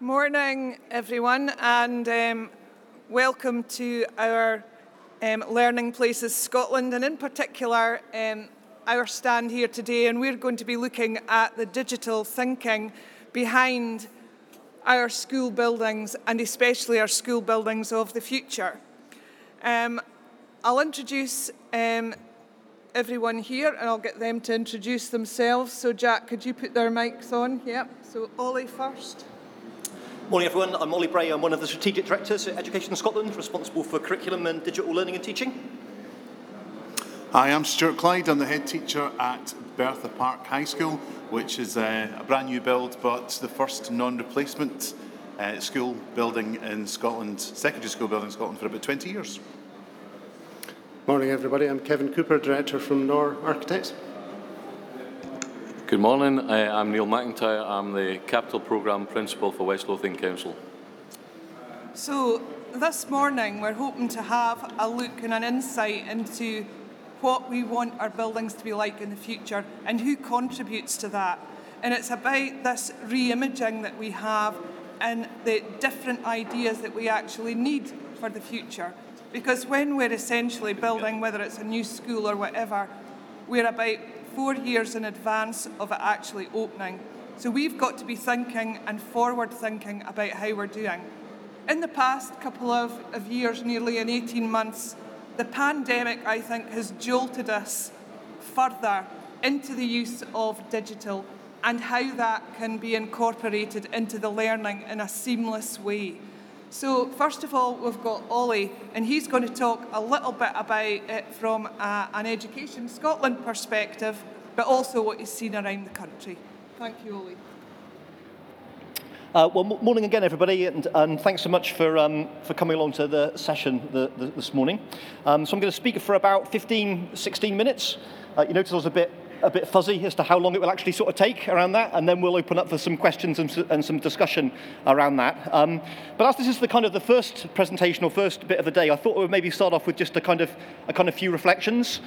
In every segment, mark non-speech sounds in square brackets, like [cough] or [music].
Morning, everyone, and um, welcome to our um, Learning Places Scotland, and in particular, um, our stand here today. And we're going to be looking at the digital thinking behind our school buildings, and especially our school buildings of the future. Um, I'll introduce um, everyone here and I'll get them to introduce themselves. So, Jack, could you put their mics on? Yep. So, Ollie first. Morning everyone, I'm Ollie Bray, I'm one of the Strategic Directors at Education Scotland, responsible for curriculum and digital learning and teaching. Hi, I'm Stuart Clyde, I'm the head teacher at Bertha Park High School, which is uh, a brand new build but the first non-replacement uh, school building in Scotland, secondary school building in Scotland for about 20 years. Morning everybody, I'm Kevin Cooper, Director from Nor Architects. Good morning, I'm Neil McIntyre. I'm the Capital Programme Principal for West Lothian Council. So, this morning we're hoping to have a look and an insight into what we want our buildings to be like in the future and who contributes to that. And it's about this re imaging that we have and the different ideas that we actually need for the future. Because when we're essentially building, whether it's a new school or whatever, we're about four years in advance of it actually opening. So we've got to be thinking and forward thinking about how we're doing. In the past couple of, of years, nearly in 18 months, the pandemic, I think, has jolted us further into the use of digital and how that can be incorporated into the learning in a seamless way. So, first of all, we've got Ollie, and he's going to talk a little bit about it from an Education Scotland perspective, but also what he's seen around the country. Thank you, Ollie. Uh, well, m- morning again, everybody, and, and thanks so much for, um, for coming along to the session the, the, this morning. Um, so I'm going to speak for about 15, 16 minutes. Uh, you notice I was a bit a bit fuzzy as to how long it will actually sort of take around that, and then we'll open up for some questions and, and some discussion around that. Um, but as this is the kind of the first presentation or first bit of the day, I thought we would maybe start off with just a kind of a kind of few reflections.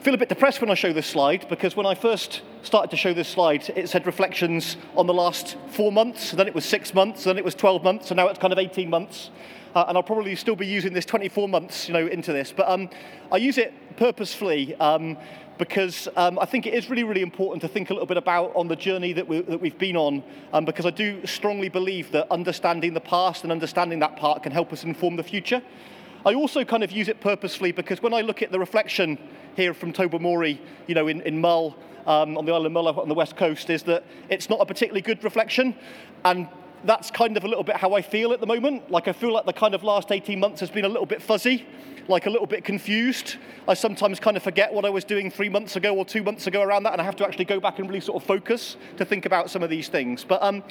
Feel a bit depressed when I show this slide because when I first started to show this slide, it said reflections on the last four months, then it was six months, then it was 12 months, and now it's kind of 18 months. Uh, and I'll probably still be using this 24 months, you know, into this. But um, I use it purposefully um, because um, I think it is really, really important to think a little bit about on the journey that, we, that we've been on, um, because I do strongly believe that understanding the past and understanding that part can help us inform the future. I also kind of use it purposefully because when I look at the reflection here from Tobermory, you know, in, in Mull, um, on the island of Mull on the west coast, is that it's not a particularly good reflection. And that's kind of a little bit how I feel at the moment. Like I feel like the kind of last 18 months has been a little bit fuzzy like a little bit confused. I sometimes kind of forget what I was doing three months ago or two months ago around that, and I have to actually go back and really sort of focus to think about some of these things. But um,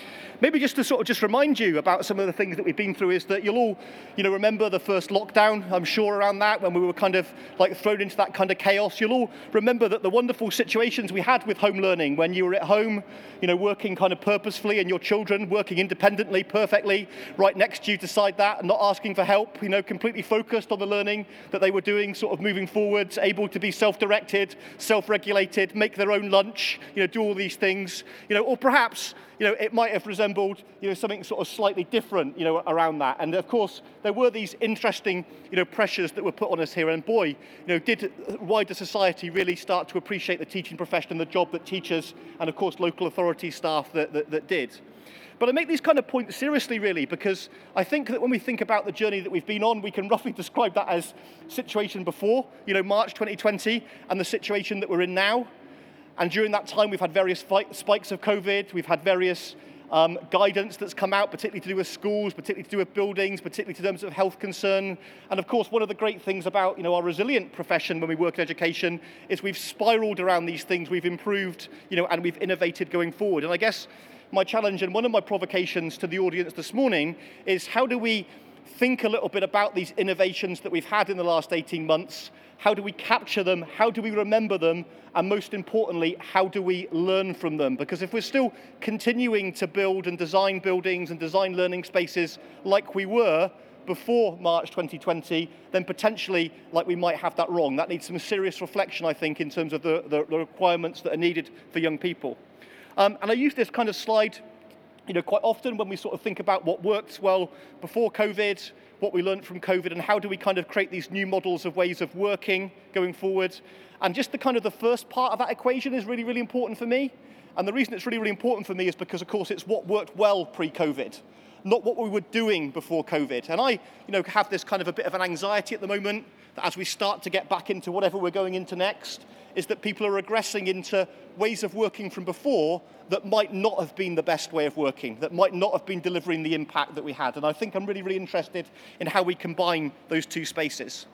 maybe just to sort of just remind you about some of the things that we've been through is that you'll all, you know, remember the first lockdown, I'm sure, around that, when we were kind of like thrown into that kind of chaos. You'll all remember that the wonderful situations we had with home learning when you were at home, you know, working kind of purposefully and your children working independently, perfectly, right next to you decide that, and not asking for help, you know, completely focused on the learning that they were doing, sort of moving forwards, able to be self-directed, self-regulated, make their own lunch, you know, do all these things, you know, or perhaps, you know, it might have resembled, you know, something sort of slightly different, you know, around that. And of course, there were these interesting, you know, pressures that were put on us here. And boy, you know, did wider society really start to appreciate the teaching profession and the job that teachers and of course local authority staff that, that, that did. But I make these kind of points seriously, really, because I think that when we think about the journey that we've been on, we can roughly [laughs] describe that as situation before, you know, March 2020, and the situation that we're in now. And during that time, we've had various spikes of COVID, we've had various um, guidance that's come out, particularly to do with schools, particularly to do with buildings, particularly to terms of health concern. And of course, one of the great things about you know, our resilient profession when we work in education is we've spiraled around these things, we've improved, you know, and we've innovated going forward. And I guess my challenge and one of my provocations to the audience this morning is how do we think a little bit about these innovations that we've had in the last 18 months? How do we capture them? How do we remember them? And most importantly, how do we learn from them? Because if we're still continuing to build and design buildings and design learning spaces like we were before March 2020, then potentially like we might have that wrong. That needs some serious reflection, I think, in terms of the, the, the requirements that are needed for young people. Um, and I use this kind of slide you know, quite often when we sort of think about what worked well before COVID, what we learned from COVID, and how do we kind of create these new models of ways of working going forward. And just the kind of the first part of that equation is really, really important for me. And the reason it's really, really important for me is because, of course, it's what worked well pre-COVID, not what we were doing before COVID. And I, you know, have this kind of a bit of an anxiety at the moment that as we start to get back into whatever we're going into next, is that people are regressing into ways of working from before that might not have been the best way of working, that might not have been delivering the impact that we had. And I think I'm really, really interested in how we combine those two spaces.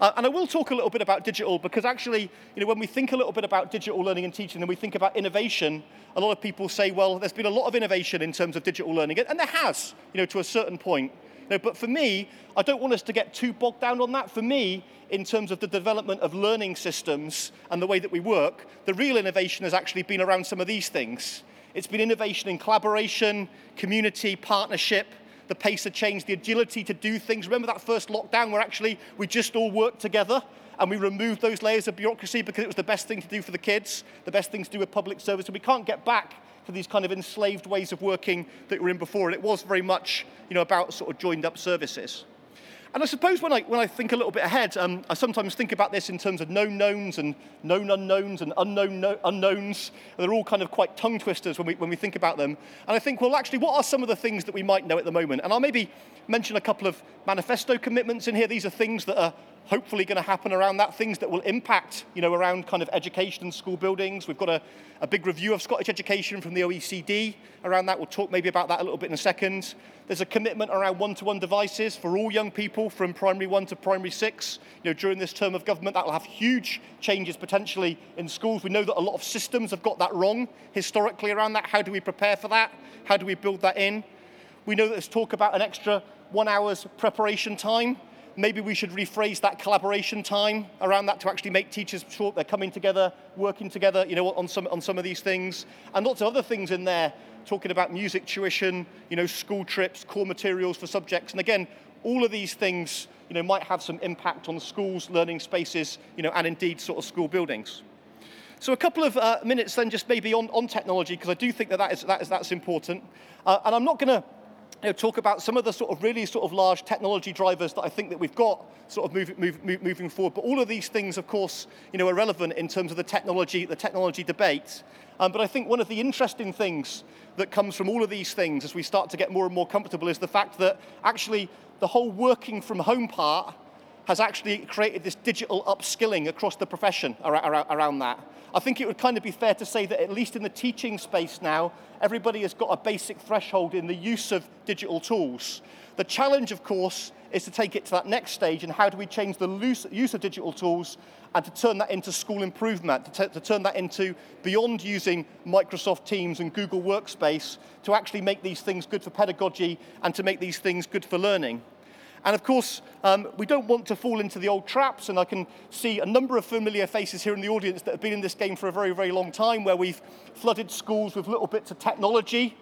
Uh, and I will talk a little bit about digital because actually, you know, when we think a little bit about digital learning and teaching and we think about innovation, a lot of people say, well, there's been a lot of innovation in terms of digital learning. And there has, you know, to a certain point. Know, but for me, I don't want us to get too bogged down on that. For me, in terms of the development of learning systems and the way that we work, the real innovation has actually been around some of these things. It's been innovation in collaboration, community, partnership, the pace of change, the agility to do things. Remember that first lockdown where actually we just all worked together and we removed those layers of bureaucracy because it was the best thing to do for the kids, the best thing to do with public service. And we can't get back to these kind of enslaved ways of working that we were in before. And it was very much, you know, about sort of joined up services. And I suppose when I, when I think a little bit ahead, um, I sometimes think about this in terms of known knowns and known unknowns and unknown no, unknowns. And they're all kind of quite tongue twisters when we, when we think about them. And I think, well, actually, what are some of the things that we might know at the moment? And I'll maybe mention a couple of manifesto commitments in here. These are things that are hopefully going to happen around that, things that will impact, you know, around kind of education and school buildings. We've got a, a big review of Scottish education from the OECD around that. We'll talk maybe about that a little bit in a second. There's a commitment around one-to-one devices for all young people from primary one to primary six. You know, during this term of government, that will have huge changes potentially in schools. We know that a lot of systems have got that wrong historically around that. How do we prepare for that? How do we build that in? We know that there's talk about an extra one hour's preparation time maybe we should rephrase that collaboration time around that to actually make teachers sure they're coming together, working together, you know, on some, on some of these things. And lots of other things in there, talking about music tuition, you know, school trips, core materials for subjects. And again, all of these things, you know, might have some impact on schools, learning spaces, you know, and indeed sort of school buildings. So a couple of uh, minutes then just maybe on, on technology, because I do think that, that, is, that is, that's important. Uh, and I'm not going to you know, talk about some of the sort of really sort of large technology drivers that I think that we've got sort of move, move, move, moving forward. But all of these things, of course, you know, are relevant in terms of the technology, the technology debate. Um, but I think one of the interesting things that comes from all of these things as we start to get more and more comfortable is the fact that actually the whole working from home part has actually created this digital upskilling across the profession around, that. I think it would kind of be fair to say that at least in the teaching space now, everybody has got a basic threshold in the use of digital tools. The challenge, of course, is to take it to that next stage and how do we change the use of digital tools and to turn that into school improvement, to, to, turn that into beyond using Microsoft Teams and Google Workspace to actually make these things good for pedagogy and to make these things good for learning. And of course, um, we don't want to fall into the old traps, and I can see a number of familiar faces here in the audience that have been in this game for a very, very long time, where we've flooded schools with little bits of technology,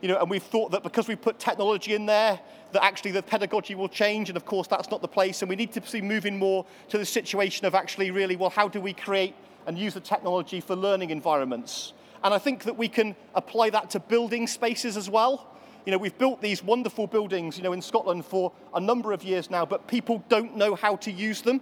you know, and we've thought that because we put technology in there, that actually the pedagogy will change, and of course that's not the place, and we need to be moving more to the situation of actually really, well, how do we create and use the technology for learning environments? And I think that we can apply that to building spaces as well. You know, we've built these wonderful buildings, you know, in Scotland for a number of years now, but people don't know how to use them.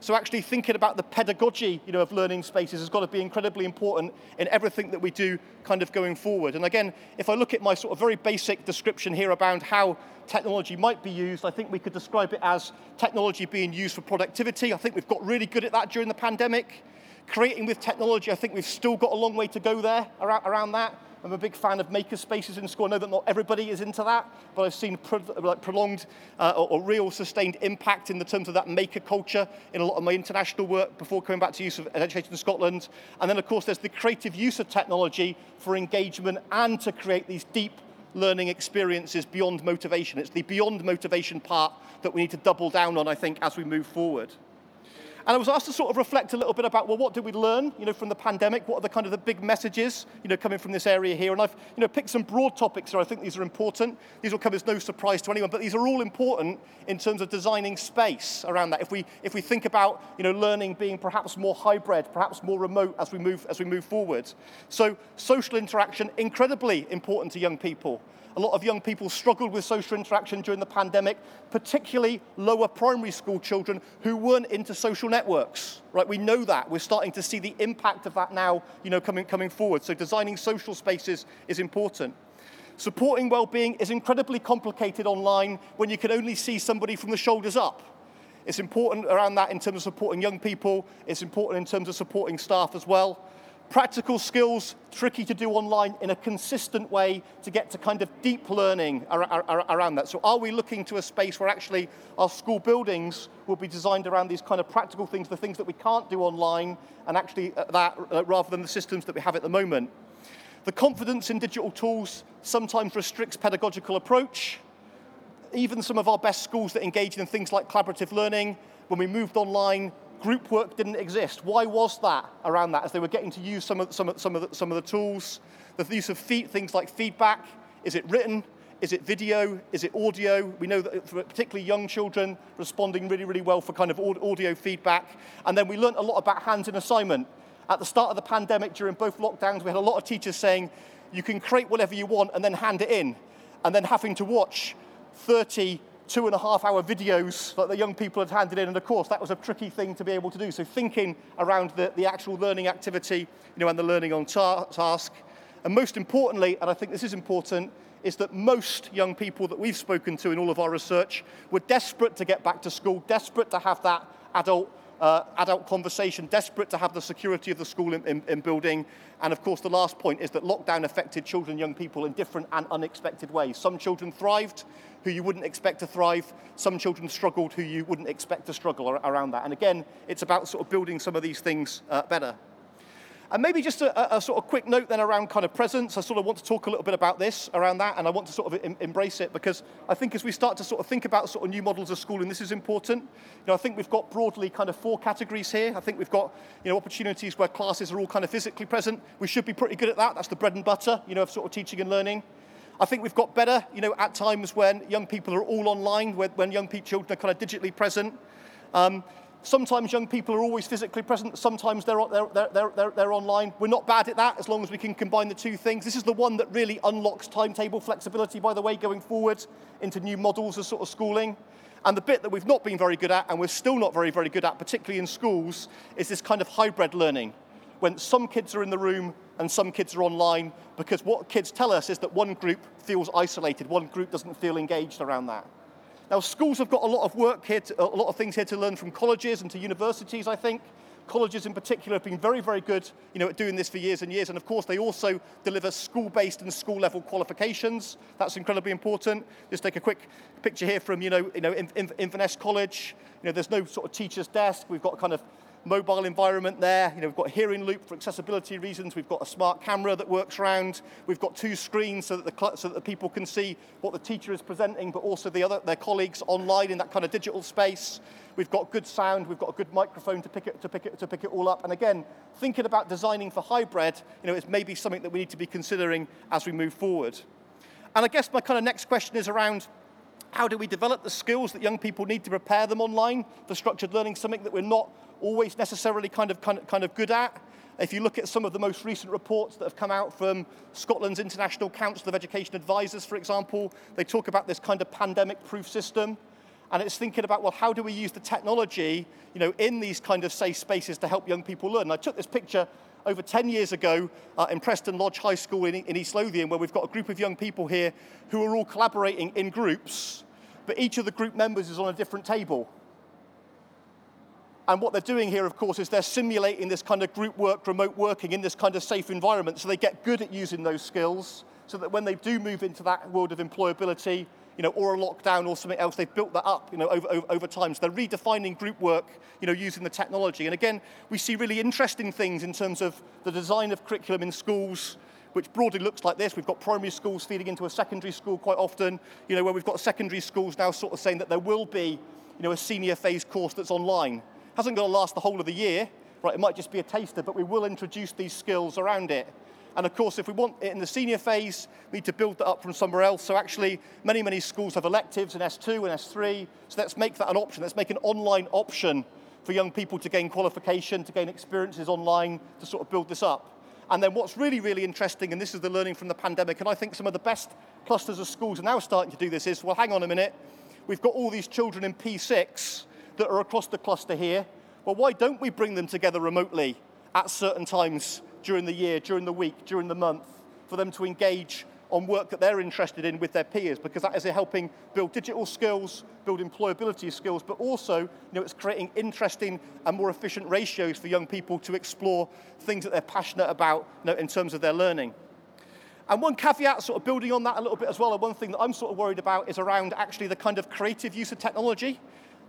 So actually thinking about the pedagogy, you know, of learning spaces has got to be incredibly important in everything that we do kind of going forward. And again, if I look at my sort of very basic description here about how technology might be used, I think we could describe it as technology being used for productivity. I think we've got really good at that during the pandemic. Creating with technology, I think we've still got a long way to go there around, around that. I'm a big fan of maker spaces in school. I know that not everybody is into that, but I've seen pro like prolonged uh, or, or, real sustained impact in the terms of that maker culture in a lot of my international work before coming back to use of education in Scotland. And then, of course, there's the creative use of technology for engagement and to create these deep learning experiences beyond motivation. It's the beyond motivation part that we need to double down on, I think, as we move forward. And I was asked to sort of reflect a little bit about, well, what did we learn, you know, from the pandemic? What are the kind of the big messages, you know, coming from this area here? And I've, you know, picked some broad topics here. I think these are important. These will come as no surprise to anyone, but these are all important in terms of designing space around that. If we, if we think about, you know, learning being perhaps more hybrid, perhaps more remote as we move, as we move forward. So social interaction, incredibly important to young people. A lot of young people struggled with social interaction during the pandemic, particularly lower primary school children who weren't into social networks. Right? We know that. We're starting to see the impact of that now, you know, coming, coming forward. So designing social spaces is important. Supporting well-being is incredibly complicated online when you can only see somebody from the shoulders up. It's important around that in terms of supporting young people. It's important in terms of supporting staff as well. Practical skills, tricky to do online in a consistent way to get to kind of deep learning around that. So are we looking to a space where actually our school buildings will be designed around these kind of practical things, the things that we can't do online, and actually uh, that uh, rather than the systems that we have at the moment. The confidence in digital tools sometimes restricts pedagogical approach. Even some of our best schools that engage in things like collaborative learning, when we moved online, group work didn't exist. Why was that around that as they were getting to use some of, some of, some of, the, some of the tools? The use of feed, things like feedback. Is it written? Is it video? Is it audio? We know that uh, for particularly young children responding really, really well for kind of audio feedback. And then we learned a lot about hands-in assignment. At the start of the pandemic, during both lockdowns, we had a lot of teachers saying, you can create whatever you want and then hand it in. And then having to watch 30 two and a half hour videos that the young people had handed in. And of course, that was a tricky thing to be able to do. So thinking around the, the actual learning activity you know, and the learning on ta task. And most importantly, and I think this is important, is that most young people that we've spoken to in all of our research were desperate to get back to school, desperate to have that adult uh, adult conversation, desperate to have the security of the school in, in, in, building. And of course, the last point is that lockdown affected children and young people in different and unexpected ways. Some children thrived, who you wouldn't expect to thrive. Some children struggled, who you wouldn't expect to struggle around that. And again, it's about sort of building some of these things uh, better. And maybe just a, a, sort of quick note then around kind of presence. I sort of want to talk a little bit about this around that, and I want to sort of em embrace it because I think as we start to sort of think about sort of new models of schooling, this is important. You know, I think we've got broadly kind of four categories here. I think we've got you know opportunities where classes are all kind of physically present. We should be pretty good at that. That's the bread and butter, you know, of sort of teaching and learning. I think we've got better, you know, at times when young people are all online, when, when young children are kind of digitally present. Um, Sometimes young people are always physically present, sometimes they're, they're, they're, they're, they're online. We're not bad at that as long as we can combine the two things. This is the one that really unlocks timetable flexibility, by the way, going forward into new models of sort of schooling. And the bit that we've not been very good at, and we're still not very, very good at, particularly in schools, is this kind of hybrid learning, when some kids are in the room and some kids are online, because what kids tell us is that one group feels isolated, one group doesn't feel engaged around that. Now, schools have got a lot of work here, to, a lot of things here to learn from colleges and to universities, I think. Colleges in particular have been very, very good you know, at doing this for years and years. And of course, they also deliver school-based and school-level qualifications. That's incredibly important. Just take a quick picture here from, you know, you know Inverness College. You know, there's no sort of teacher's desk. We've got kind of mobile environment there. You know, we've got a hearing loop for accessibility reasons. We've got a smart camera that works around. We've got two screens so that the, so that the people can see what the teacher is presenting, but also the other, their colleagues online in that kind of digital space. We've got good sound. We've got a good microphone to pick it, to pick it, to pick it all up. And again, thinking about designing for hybrid, you know, it's maybe something that we need to be considering as we move forward. And I guess my kind of next question is around how do we develop the skills that young people need to prepare them online for structured learning, something that we're not always necessarily kind of, kind of, kind of good at. If you look at some of the most recent reports that have come out from Scotland's International Council of Education Advisors, for example, they talk about this kind of pandemic-proof system. And it's thinking about, well, how do we use the technology, you know, in these kind of safe spaces to help young people learn? And I took this picture over 10 years ago uh, in Preston Lodge High School in, in East Lothian, where we've got a group of young people here who are all collaborating in groups, but each of the group members is on a different table. And what they're doing here, of course, is they're simulating this kind of group work, remote working in this kind of safe environment. So they get good at using those skills so that when they do move into that world of employability, you know, or a lockdown or something else, they've built that up, you know, over, over, over time. So they're redefining group work, you know, using the technology. And again, we see really interesting things in terms of the design of curriculum in schools, which broadly looks like this. We've got primary schools feeding into a secondary school quite often, you know, where we've got secondary schools now sort of saying that there will be, you know, a senior phase course that's online Hasn't got to last the whole of the year, right? It might just be a taster, but we will introduce these skills around it. And of course, if we want it in the senior phase, we need to build that up from somewhere else. So actually, many, many schools have electives in S2 and S3. So let's make that an option. Let's make an online option for young people to gain qualification, to gain experiences online, to sort of build this up. And then what's really, really interesting, and this is the learning from the pandemic, and I think some of the best clusters of schools are now starting to do this, is, well, hang on a minute, we've got all these children in P6 that are across the cluster here. Well, why don't we bring them together remotely at certain times during the year, during the week, during the month, for them to engage on work that they're interested in with their peers because that is helping build digital skills, build employability skills, but also you know, it's creating interesting and more efficient ratios for young people to explore things that they're passionate about you know, in terms of their learning. And one caveat, sort of building on that a little bit as well, and one thing that I'm sort of worried about is around actually the kind of creative use of technology.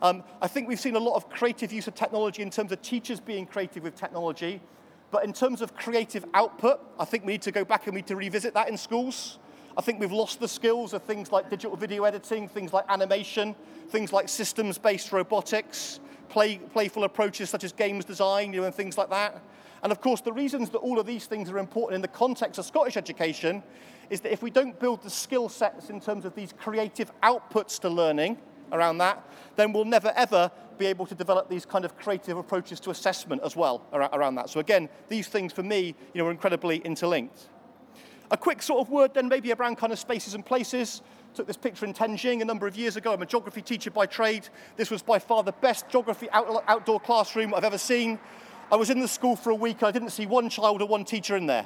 Um, I think we've seen a lot of creative use of technology in terms of teachers being creative with technology, but in terms of creative output, I think we need to go back and we need to revisit that in schools. I think we've lost the skills of things like digital video editing, things like animation, things like systems-based robotics, play, playful approaches such as games design, you know, and things like that. And of course, the reasons that all of these things are important in the context of Scottish education is that if we don't build the skill sets in terms of these creative outputs to learning around that, then we'll never ever be able to develop these kind of creative approaches to assessment as well around that. So again, these things for me, you know, are incredibly interlinked. A quick sort of word then maybe around kind of spaces and places. Took this picture in Tianjin a number of years ago. I'm a geography teacher by trade. This was by far the best geography out- outdoor classroom I've ever seen. I was in the school for a week. I didn't see one child or one teacher in there.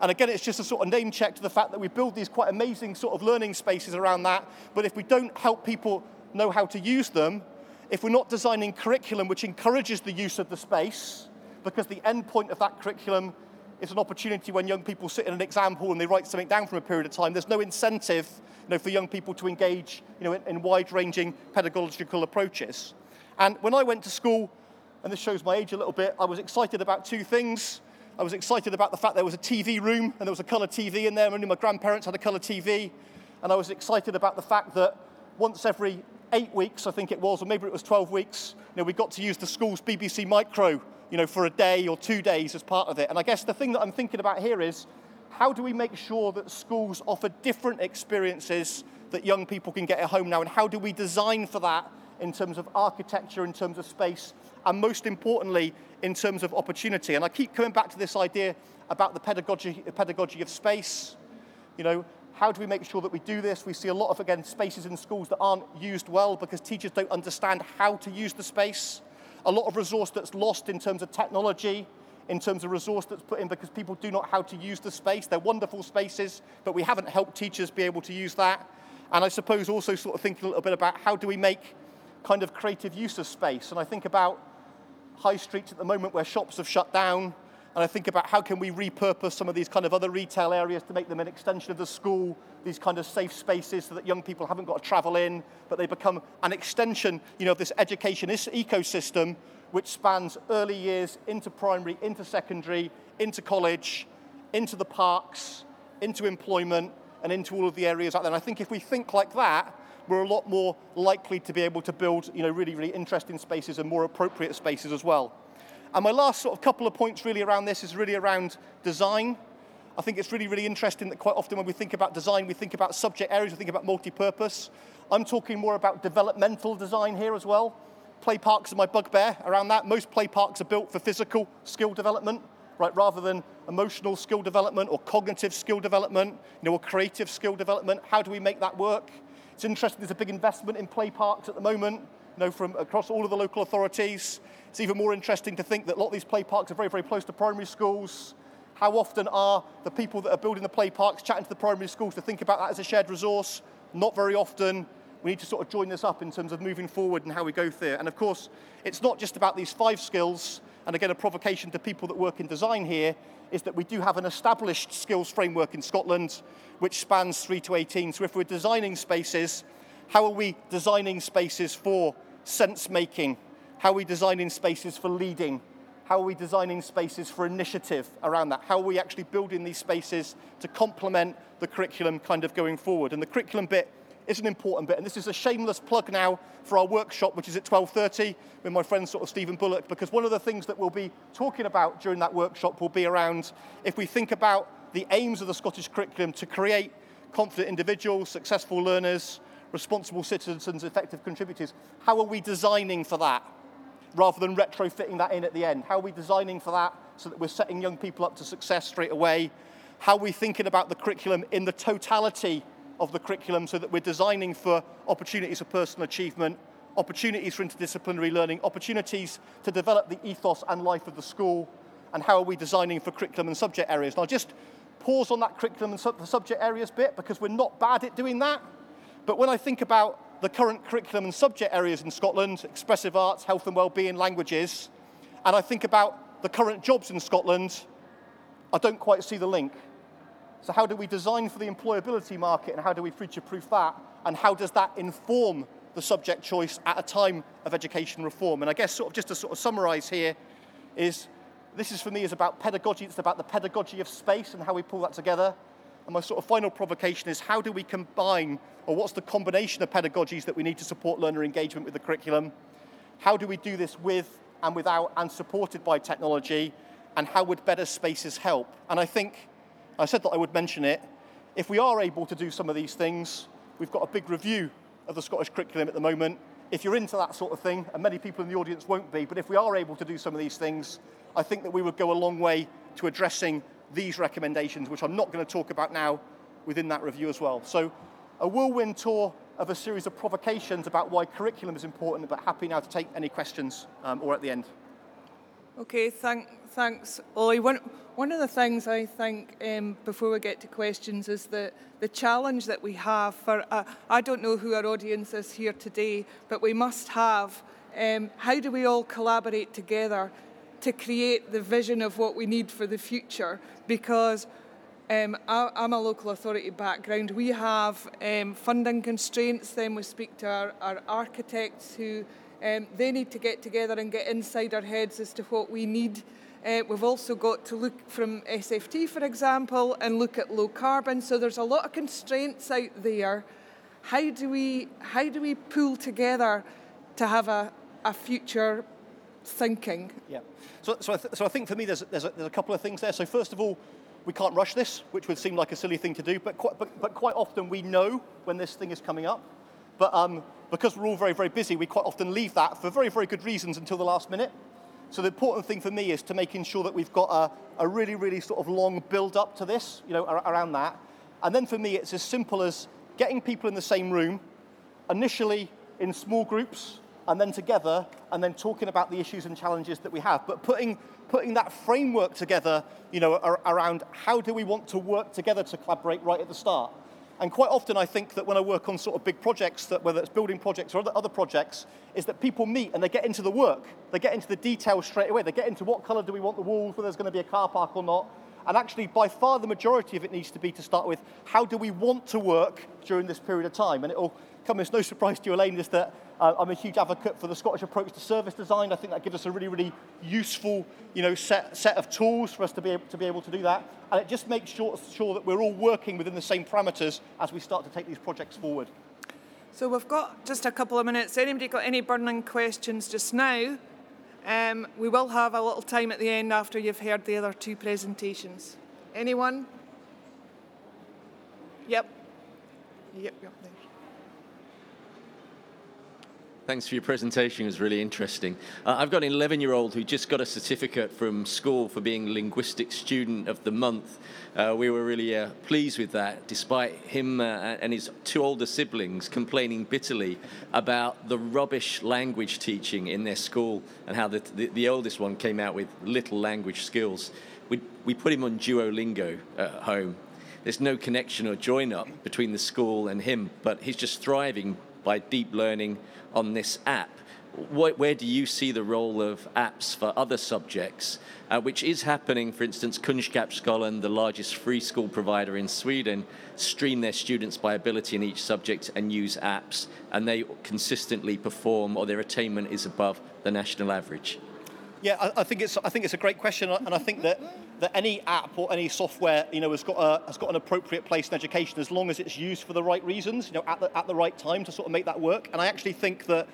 And again, it's just a sort of name check to the fact that we build these quite amazing sort of learning spaces around that. But if we don't help people know how to use them, if we're not designing curriculum which encourages the use of the space, because the end point of that curriculum is an opportunity when young people sit in an exam hall and they write something down from a period of time, there's no incentive you know, for young people to engage you know, in, in wide-ranging pedagogical approaches. And when I went to school, and this shows my age a little bit, I was excited about two things. I was excited about the fact there was a TV room and there was a colour TV in there. Only my grandparents had a colour TV. And I was excited about the fact that once every eight weeks, I think it was, or maybe it was 12 weeks, you know, we got to use the school's BBC Micro, you know, for a day or two days as part of it. And I guess the thing that I'm thinking about here is how do we make sure that schools offer different experiences that young people can get at home now, and how do we design for that in terms of architecture, in terms of space, and most importantly, in terms of opportunity. And I keep coming back to this idea about the pedagogy, pedagogy of space. You know, how do we make sure that we do this? We see a lot of, again, spaces in schools that aren't used well because teachers don't understand how to use the space. A lot of resource that's lost in terms of technology, in terms of resource that's put in because people do not how to use the space. They're wonderful spaces, but we haven't helped teachers be able to use that. And I suppose also sort of thinking a little bit about how do we make kind of creative use of space. And I think about high streets at the moment where shops have shut down, and I think about how can we repurpose some of these kind of other retail areas to make them an extension of the school, these kind of safe spaces so that young people haven't got to travel in, but they become an extension, you know, of this education ecosystem which spans early years into primary, into secondary, into college, into the parks, into employment, and into all of the areas out there. And I think if we think like that, we're a lot more likely to be able to build, you know, really, really interesting spaces and more appropriate spaces as well. And my last sort of couple of points really around this is really around design. I think it's really, really interesting that quite often when we think about design, we think about subject areas, we think about multi-purpose. I'm talking more about developmental design here as well. Play parks are my bugbear around that. Most play parks are built for physical skill development, right, rather than emotional skill development or cognitive skill development, you know, or creative skill development. How do we make that work? It's interesting, there's a big investment in play parks at the moment, you know, from across all of the local authorities. It's even more interesting to think that a lot of these play parks are very, very close to primary schools. How often are the people that are building the play parks chatting to the primary schools to think about that as a shared resource? Not very often. We need to sort of join this up in terms of moving forward and how we go there. And of course, it's not just about these five skills. And again, a provocation to people that work in design here is that we do have an established skills framework in Scotland which spans 3 to 18. So if we're designing spaces, how are we designing spaces for sense making, how are we designing spaces for leading? How are we designing spaces for initiative around that? How are we actually building these spaces to complement the curriculum kind of going forward? And the curriculum bit is an important bit. And this is a shameless plug now for our workshop, which is at 12.30 with my friend sort of Stephen Bullock, because one of the things that we'll be talking about during that workshop will be around if we think about the aims of the Scottish curriculum to create confident individuals, successful learners, responsible citizens, effective contributors, how are we designing for that? Rather than retrofitting that in at the end. How are we designing for that so that we're setting young people up to success straight away? How are we thinking about the curriculum in the totality of the curriculum so that we're designing for opportunities for personal achievement, opportunities for interdisciplinary learning, opportunities to develop the ethos and life of the school, and how are we designing for curriculum and subject areas. And I'll just pause on that curriculum and sub- subject areas bit because we're not bad at doing that. But when I think about the current curriculum and subject areas in Scotland, expressive arts, health and well-being, languages, and I think about the current jobs in Scotland, I don't quite see the link. So how do we design for the employability market and how do we future-proof that? And how does that inform the subject choice at a time of education reform? And I guess sort of just to sort of summarize here is this is for me is about pedagogy, it's about the pedagogy of space and how we pull that together. And my sort of final provocation is how do we combine, or what's the combination of pedagogies that we need to support learner engagement with the curriculum? How do we do this with and without and supported by technology? And how would better spaces help? And I think I said that I would mention it. If we are able to do some of these things, we've got a big review of the Scottish curriculum at the moment. If you're into that sort of thing, and many people in the audience won't be, but if we are able to do some of these things, I think that we would go a long way to addressing these recommendations, which I'm not going to talk about now within that review as well. So, a whirlwind tour of a series of provocations about why curriculum is important, but happy now to take any questions um, or at the end. Okay, thank, thanks, Ollie. One, one of the things I think um, before we get to questions is the, the challenge that we have for, uh, I don't know who our audience is here today, but we must have um, how do we all collaborate together to create the vision of what we need for the future? Because um, I, am a local authority background. We have um, funding constraints, then we speak to our, our architects who um, they need to get together and get inside our heads as to what we need. Uh, we've also got to look from SFT, for example, and look at low carbon. So there's a lot of constraints out there. How do we how do we pull together to have a, a future thinking? Yeah. So, so, I th- so I think for me there's, there's a, there's a couple of things there. So first of all, we can't rush this, which would seem like a silly thing to do, but quite, but, but quite often we know when this thing is coming up. But um, because we're all very, very busy, we quite often leave that for very, very good reasons until the last minute. So the important thing for me is to making sure that we've got a, a really, really sort of long build up to this, you know, around that. And then for me, it's as simple as getting people in the same room, initially in small groups, and then together, and then talking about the issues and challenges that we have. But putting, putting that framework together, you know, around how do we want to work together to collaborate right at the start. And quite often, I think that when I work on sort of big projects, that whether it's building projects or other, other projects, is that people meet and they get into the work. They get into the details straight away. They get into what colour do we want the walls, whether there's going to be a car park or not. And actually, by far the majority of it needs to be to start with how do we want to work during this period of time? And it'll come as no surprise to you, Elaine, is that uh, I'm a huge advocate for the Scottish approach to service design. I think that gives us a really, really useful you know, set, set of tools for us to be, able, to be able to do that. And it just makes sure, sure that we're all working within the same parameters as we start to take these projects forward. So we've got just a couple of minutes. Anybody got any burning questions just now? Um, we will have a little time at the end after you've heard the other two presentations. Anyone? Yep. Yep, yep. Thanks for your presentation. It was really interesting. Uh, I've got an 11 year old who just got a certificate from school for being Linguistic Student of the Month. Uh, we were really uh, pleased with that, despite him uh, and his two older siblings complaining bitterly about the rubbish language teaching in their school and how the, the, the oldest one came out with little language skills. We, we put him on Duolingo at home. There's no connection or join up between the school and him, but he's just thriving by deep learning on this app. Where do you see the role of apps for other subjects, uh, which is happening? For instance, Kunskapsskolan, the largest free school provider in Sweden, stream their students by ability in each subject and use apps, and they consistently perform, or their attainment is above the national average. Yeah, I, I think it's I think it's a great question, and I think that that any app or any software, you know, has got, a, has got an appropriate place in education as long as it's used for the right reasons, you know, at the, at the right time to sort of make that work. And I actually think that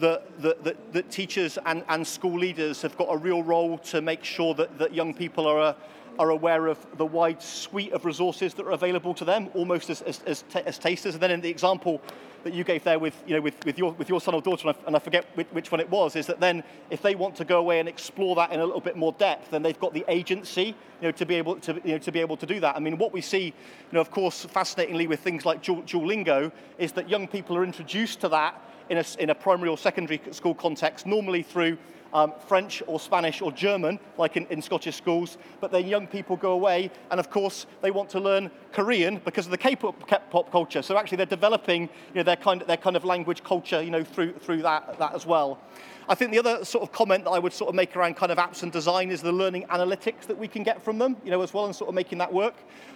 that, that, that, that teachers and, and school leaders have got a real role to make sure that, that young people are, uh, are aware of the wide suite of resources that are available to them, almost as, as, as, t- as tasters. And then in the example that you gave there with, you know, with, with, your, with your son or daughter, and I, and I forget which, which one it was, is that then if they want to go away and explore that in a little bit more depth, then they've got the agency you know, to, be able to, you know, to be able to do that. I mean, what we see, you know, of course, fascinatingly with things like Duolingo, is that young people are introduced to that in a, in a primary or secondary school context, normally through um, French or Spanish or German, like in, in Scottish schools, but then young people go away and of course they want to learn Korean because of the K-pop pop culture. So actually they're developing you know, their, kind of, their kind of language culture you know, through, through that, that as well. I think the other sort of comment that I would sort of make around kind of apps and design is the learning analytics that we can get from them, you know, as well, and sort of making that work.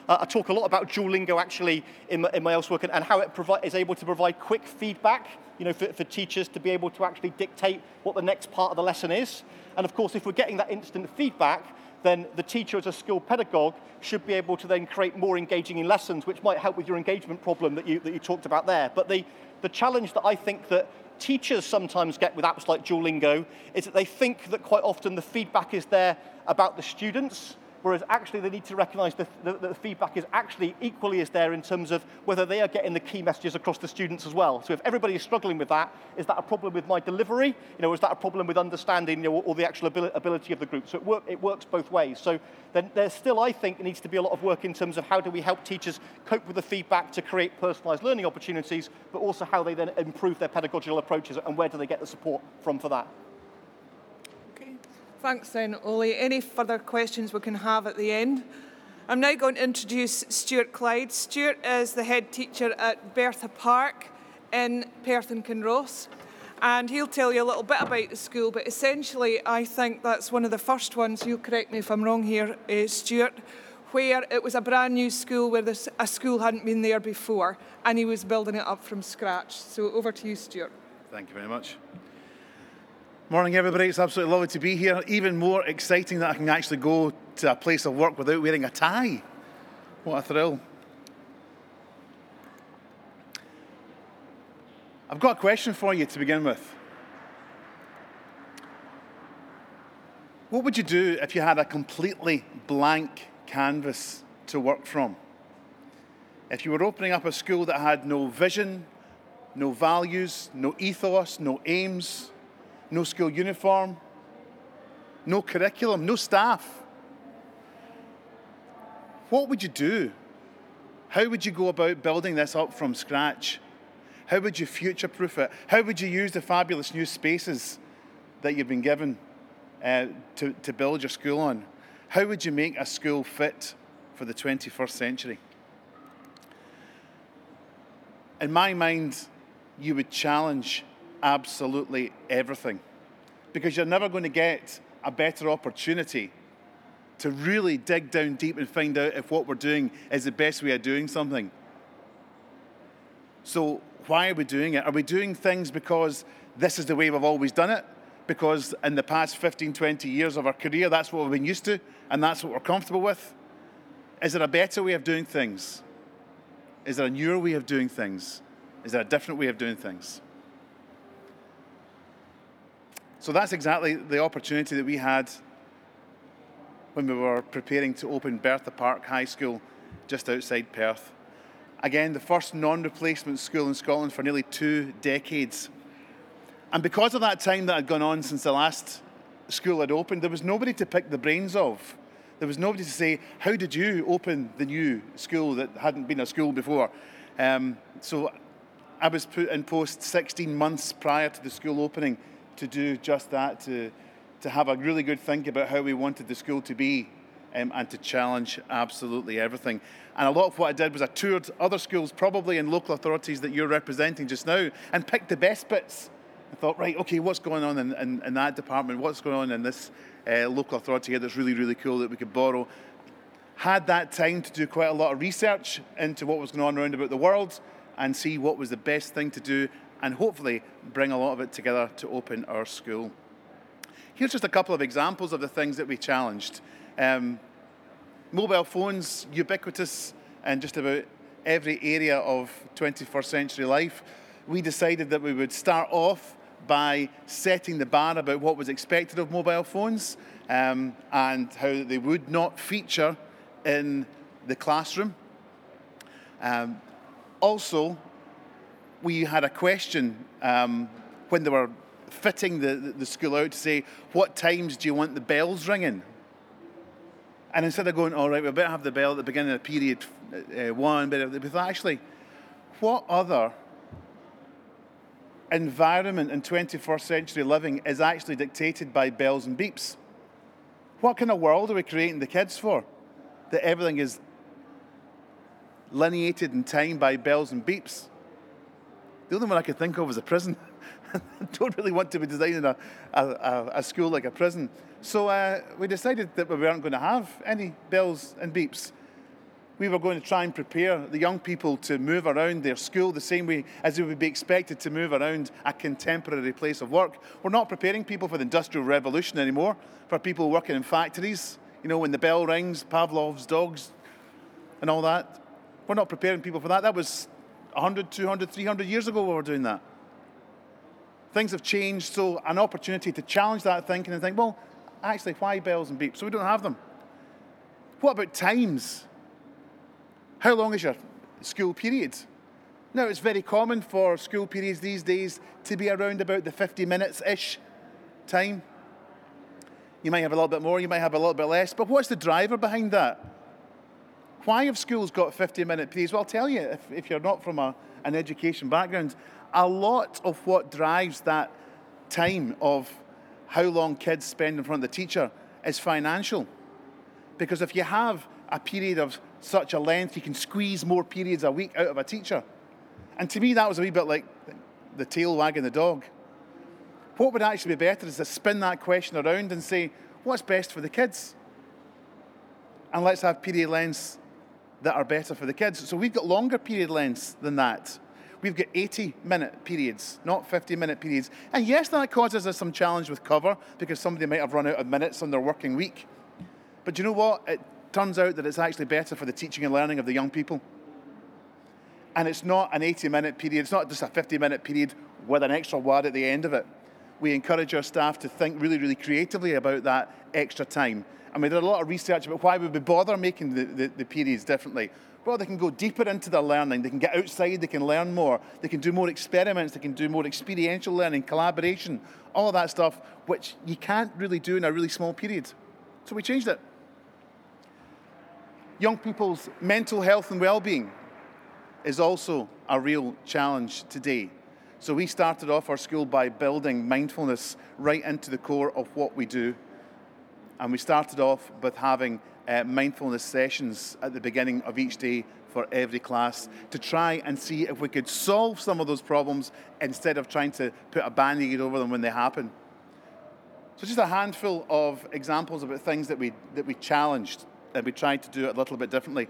Uh, I talk a lot about Duolingo actually in my, in my and, and how it is able to provide quick feedback, you know, for, for teachers to be able to actually dictate what the next part of the lesson is. And of course, if we're getting that instant feedback, then the teacher as a skilled pedagogue should be able to then create more engaging in lessons, which might help with your engagement problem that you, that you talked about there. But the, the challenge that I think that teachers sometimes get with apps like Duolingo is that they think that quite often the feedback is there about the students whereas actually they need to recognize that the, the, feedback is actually equally as there in terms of whether they are getting the key messages across the students as well. So if everybody is struggling with that, is that a problem with my delivery? You know, is that a problem with understanding you know, or the actual ability of the group? So it, work, it works both ways. So then there's still, I think, needs to be a lot of work in terms of how do we help teachers cope with the feedback to create personalized learning opportunities, but also how they then improve their pedagogical approaches and where do they get the support from for that. Thanks then, Ollie. Any further questions we can have at the end? I'm now going to introduce Stuart Clyde. Stuart is the head teacher at Bertha Park in Perth and Kinross. And he'll tell you a little bit about the school, but essentially, I think that's one of the first ones, you'll correct me if I'm wrong here, uh, Stuart, where it was a brand new school where this, a school hadn't been there before, and he was building it up from scratch. So over to you, Stuart. Thank you very much. Morning, everybody. It's absolutely lovely to be here. Even more exciting that I can actually go to a place of work without wearing a tie. What a thrill. I've got a question for you to begin with. What would you do if you had a completely blank canvas to work from? If you were opening up a school that had no vision, no values, no ethos, no aims, no school uniform, no curriculum, no staff. What would you do? How would you go about building this up from scratch? How would you future proof it? How would you use the fabulous new spaces that you've been given uh, to, to build your school on? How would you make a school fit for the 21st century? In my mind, you would challenge absolutely everything because you're never going to get a better opportunity to really dig down deep and find out if what we're doing is the best way of doing something. So, why are we doing it? Are we doing things because this is the way we've always done it? Because in the past 15, 20 years of our career, that's what we've been used to and that's what we're comfortable with? Is there a better way of doing things? Is there a newer way of doing things? Is there a different way of doing things? So that's exactly the opportunity that we had when we were preparing to open Bertha Park High School just outside Perth. Again, the first non replacement school in Scotland for nearly two decades. And because of that time that had gone on since the last school had opened, there was nobody to pick the brains of. There was nobody to say, How did you open the new school that hadn't been a school before? Um, so I was put in post 16 months prior to the school opening to do just that, to, to have a really good think about how we wanted the school to be um, and to challenge absolutely everything. And a lot of what I did was I toured other schools, probably in local authorities that you're representing just now, and picked the best bits. I thought, right, okay, what's going on in, in, in that department? What's going on in this uh, local authority here that's really, really cool that we could borrow? Had that time to do quite a lot of research into what was going on around about the world and see what was the best thing to do and hopefully bring a lot of it together to open our school. Here's just a couple of examples of the things that we challenged. Um, mobile phones ubiquitous in just about every area of 21st century life, we decided that we would start off by setting the bar about what was expected of mobile phones um, and how they would not feature in the classroom. Um, also, we had a question um, when they were fitting the, the school out to say, what times do you want the bells ringing? And instead of going, all right, we better have the bell at the beginning of period uh, one, but thought, actually, what other environment in 21st century living is actually dictated by bells and beeps? What kind of world are we creating the kids for? That everything is lineated in time by bells and beeps. The only one I could think of was a prison. I [laughs] don't really want to be designing a, a, a school like a prison. So uh, we decided that we weren't going to have any bells and beeps. We were going to try and prepare the young people to move around their school the same way as they would be expected to move around a contemporary place of work. We're not preparing people for the Industrial Revolution anymore, for people working in factories. You know, when the bell rings, Pavlov's dogs, and all that. We're not preparing people for that. That was 100, 200, 300 years ago we were doing that. Things have changed, so an opportunity to challenge that thinking and think, well, actually, why bells and beeps? So we don't have them. What about times? How long is your school period? Now, it's very common for school periods these days to be around about the 50 minutes ish time. You might have a little bit more, you might have a little bit less, but what's the driver behind that? Why have schools got 50 minute periods? Well, I'll tell you, if, if you're not from a, an education background, a lot of what drives that time of how long kids spend in front of the teacher is financial. Because if you have a period of such a length, you can squeeze more periods a week out of a teacher. And to me, that was a wee bit like the tail wagging the dog. What would actually be better is to spin that question around and say, what's best for the kids? And let's have period lengths that are better for the kids. So we've got longer period lengths than that. We've got 80 minute periods, not 50 minute periods. And yes, that causes us some challenge with cover because somebody might have run out of minutes on their working week. But you know what? It turns out that it's actually better for the teaching and learning of the young people. And it's not an 80 minute period, it's not just a 50 minute period with an extra word at the end of it. We encourage our staff to think really, really creatively about that extra time. And we did a lot of research about why we would bother making the, the, the periods differently. Well, they can go deeper into their learning. They can get outside. They can learn more. They can do more experiments. They can do more experiential learning, collaboration, all of that stuff, which you can't really do in a really small period. So we changed it. Young people's mental health and well-being is also a real challenge today. So we started off our school by building mindfulness right into the core of what we do. And we started off with having uh, mindfulness sessions at the beginning of each day for every class to try and see if we could solve some of those problems instead of trying to put a band aid over them when they happen. So, just a handful of examples about things that we, that we challenged and we tried to do it a little bit differently.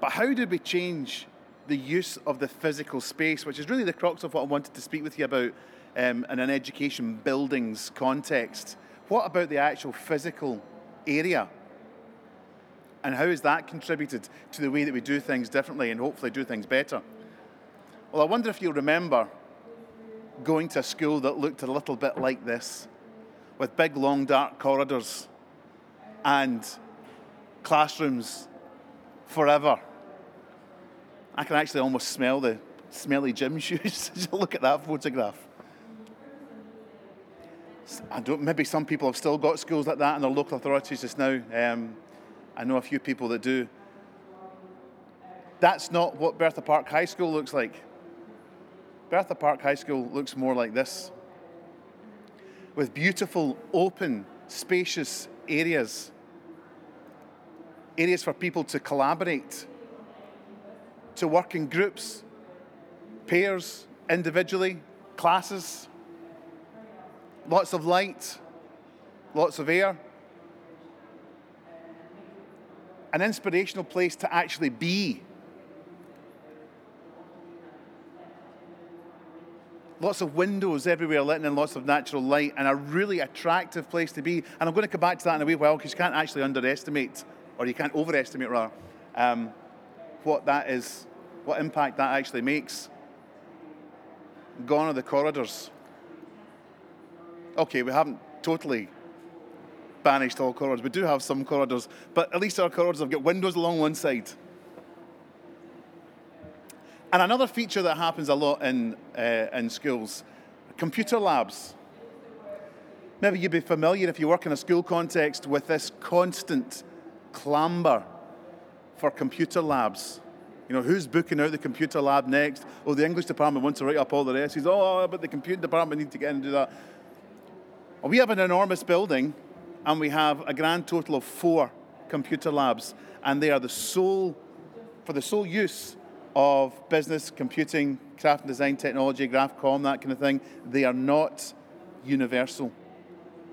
But how did we change the use of the physical space, which is really the crux of what I wanted to speak with you about um, in an education buildings context? What about the actual physical area? And how has that contributed to the way that we do things differently and hopefully do things better? Well, I wonder if you'll remember going to a school that looked a little bit like this, with big, long, dark corridors and classrooms forever. I can actually almost smell the smelly gym [laughs] shoes you look at that photograph. I don't, maybe some people have still got schools like that in their local authorities just now. Um, I know a few people that do. That's not what Bertha Park High School looks like. Bertha Park High School looks more like this with beautiful, open, spacious areas. Areas for people to collaborate, to work in groups, pairs, individually, classes lots of light, lots of air. An inspirational place to actually be. lots of windows everywhere, letting in lots of natural light, and a really attractive place to be. And I'm going to come back to that in a wee while because you can't actually underestimate, or you can't overestimate rather, um, what that is, what impact that actually makes. Gone are the corridors. Okay, we haven't totally banished all corridors. We do have some corridors, but at least our corridors have got windows along one side. And another feature that happens a lot in, uh, in schools computer labs. Maybe you'd be familiar if you work in a school context with this constant clamber for computer labs. You know, who's booking out the computer lab next? Oh, the English department wants to write up all the essays. Oh, but the computer department need to get in and do that. We have an enormous building, and we have a grand total of four computer labs, and they are the sole, for the sole use of business, computing, craft and design technology, GraphCom, that kind of thing. They are not universal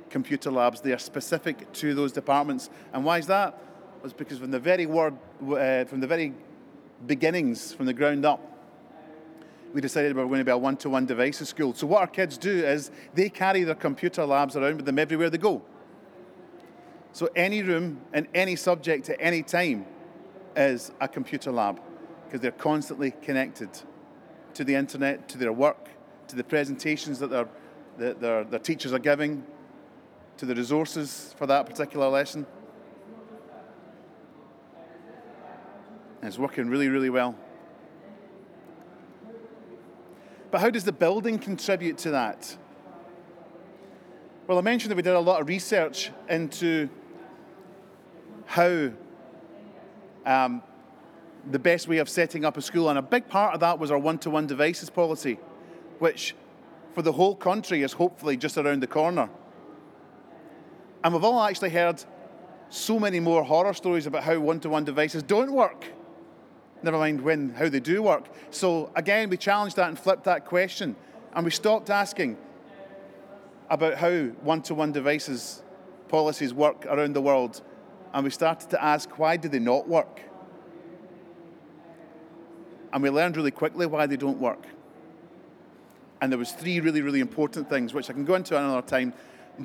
computer labs. They are specific to those departments. And why is that? It's because from the very word, uh, from the very beginnings, from the ground up, we decided we were going to be a one-to-one devices school. So what our kids do is they carry their computer labs around with them everywhere they go. So any room and any subject at any time is a computer lab because they're constantly connected to the internet, to their work, to the presentations that their, that their, their teachers are giving, to the resources for that particular lesson. And it's working really, really well. But how does the building contribute to that? Well, I mentioned that we did a lot of research into how um, the best way of setting up a school, and a big part of that was our one to one devices policy, which for the whole country is hopefully just around the corner. And we've all actually heard so many more horror stories about how one to one devices don't work. Never mind when how they do work. So again, we challenged that and flipped that question, and we stopped asking about how one to one devices policies work around the world, and we started to ask why do they not work? And we learned really quickly why they don't work. And there was three really, really important things, which I can go into another time.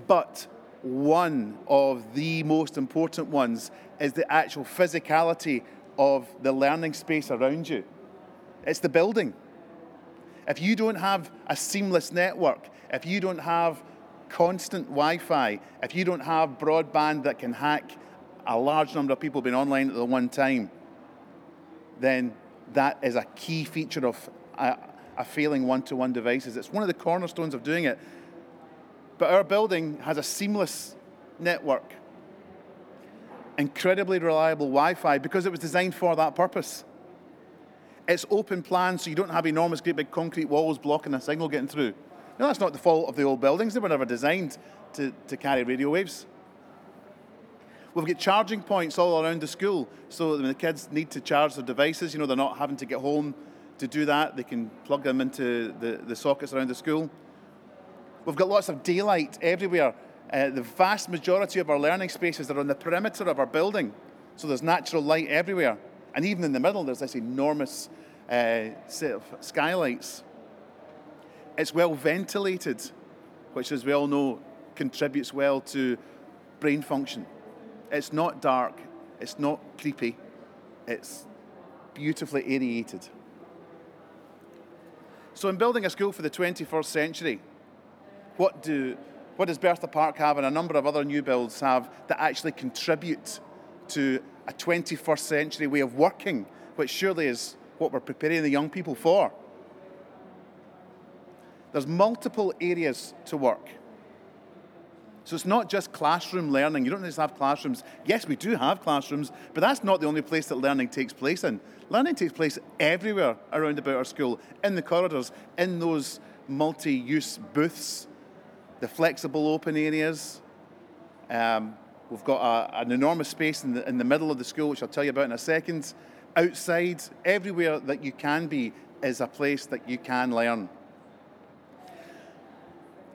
But one of the most important ones is the actual physicality of the learning space around you. It's the building. If you don't have a seamless network, if you don't have constant Wi Fi, if you don't have broadband that can hack a large number of people being online at the one time, then that is a key feature of a, a failing one to one devices. It's one of the cornerstones of doing it. But our building has a seamless network, incredibly reliable Wi Fi because it was designed for that purpose. It's open plan, so you don't have enormous, great big concrete walls blocking a signal getting through. Now, that's not the fault of the old buildings, they were never designed to, to carry radio waves. We've got charging points all around the school, so when the kids need to charge their devices, you know, they're not having to get home to do that. They can plug them into the, the sockets around the school. We've got lots of daylight everywhere. Uh, the vast majority of our learning spaces are on the perimeter of our building, so there's natural light everywhere. And even in the middle, there's this enormous uh, set of skylights. It's well ventilated, which, as we all know, contributes well to brain function. It's not dark, it's not creepy, it's beautifully aerated. So, in building a school for the 21st century, what, do, what does Bertha Park have and a number of other new builds have that actually contribute to a 21st century way of working, which surely is what we're preparing the young people for? There's multiple areas to work. So it's not just classroom learning. You don't just have classrooms. Yes, we do have classrooms, but that's not the only place that learning takes place in. Learning takes place everywhere around about our school, in the corridors, in those multi-use booths, the flexible open areas. Um, we've got a, an enormous space in the, in the middle of the school, which I'll tell you about in a second. Outside, everywhere that you can be is a place that you can learn.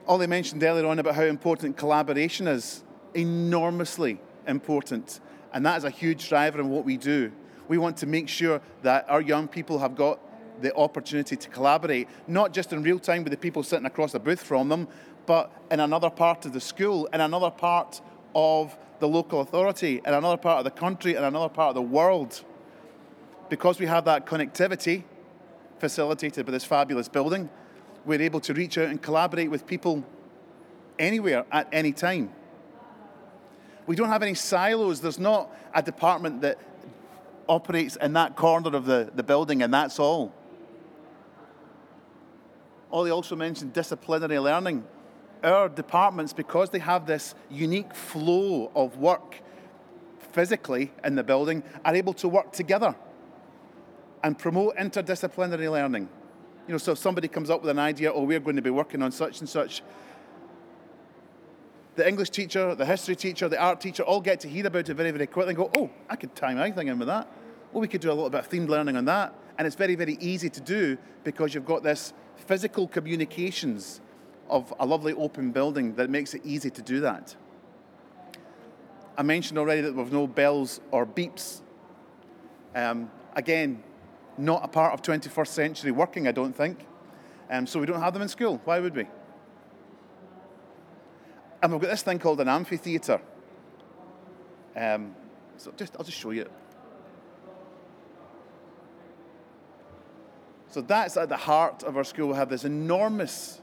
Ollie mentioned earlier on about how important collaboration is, enormously important. And that is a huge driver in what we do. We want to make sure that our young people have got the opportunity to collaborate, not just in real time with the people sitting across the booth from them, but in another part of the school, in another part of the local authority, in another part of the country, in another part of the world. Because we have that connectivity facilitated by this fabulous building, we're able to reach out and collaborate with people anywhere at any time. We don't have any silos. There's not a department that operates in that corner of the, the building and that's all. Ollie also mentioned disciplinary learning. Our departments, because they have this unique flow of work physically in the building, are able to work together and promote interdisciplinary learning. You know, so if somebody comes up with an idea, oh, we're going to be working on such and such, the English teacher, the history teacher, the art teacher all get to hear about it very, very quickly and go, oh, I could tie my thing in with that. Well, we could do a little bit of themed learning on that. And it's very, very easy to do because you've got this physical communications of a lovely open building that makes it easy to do that. I mentioned already that we've no bells or beeps. Um, again, not a part of 21st century working, I don't think. Um, so we don't have them in school. Why would we? And we've got this thing called an amphitheatre. Um, so just, I'll just show you. So that's at the heart of our school. We have this enormous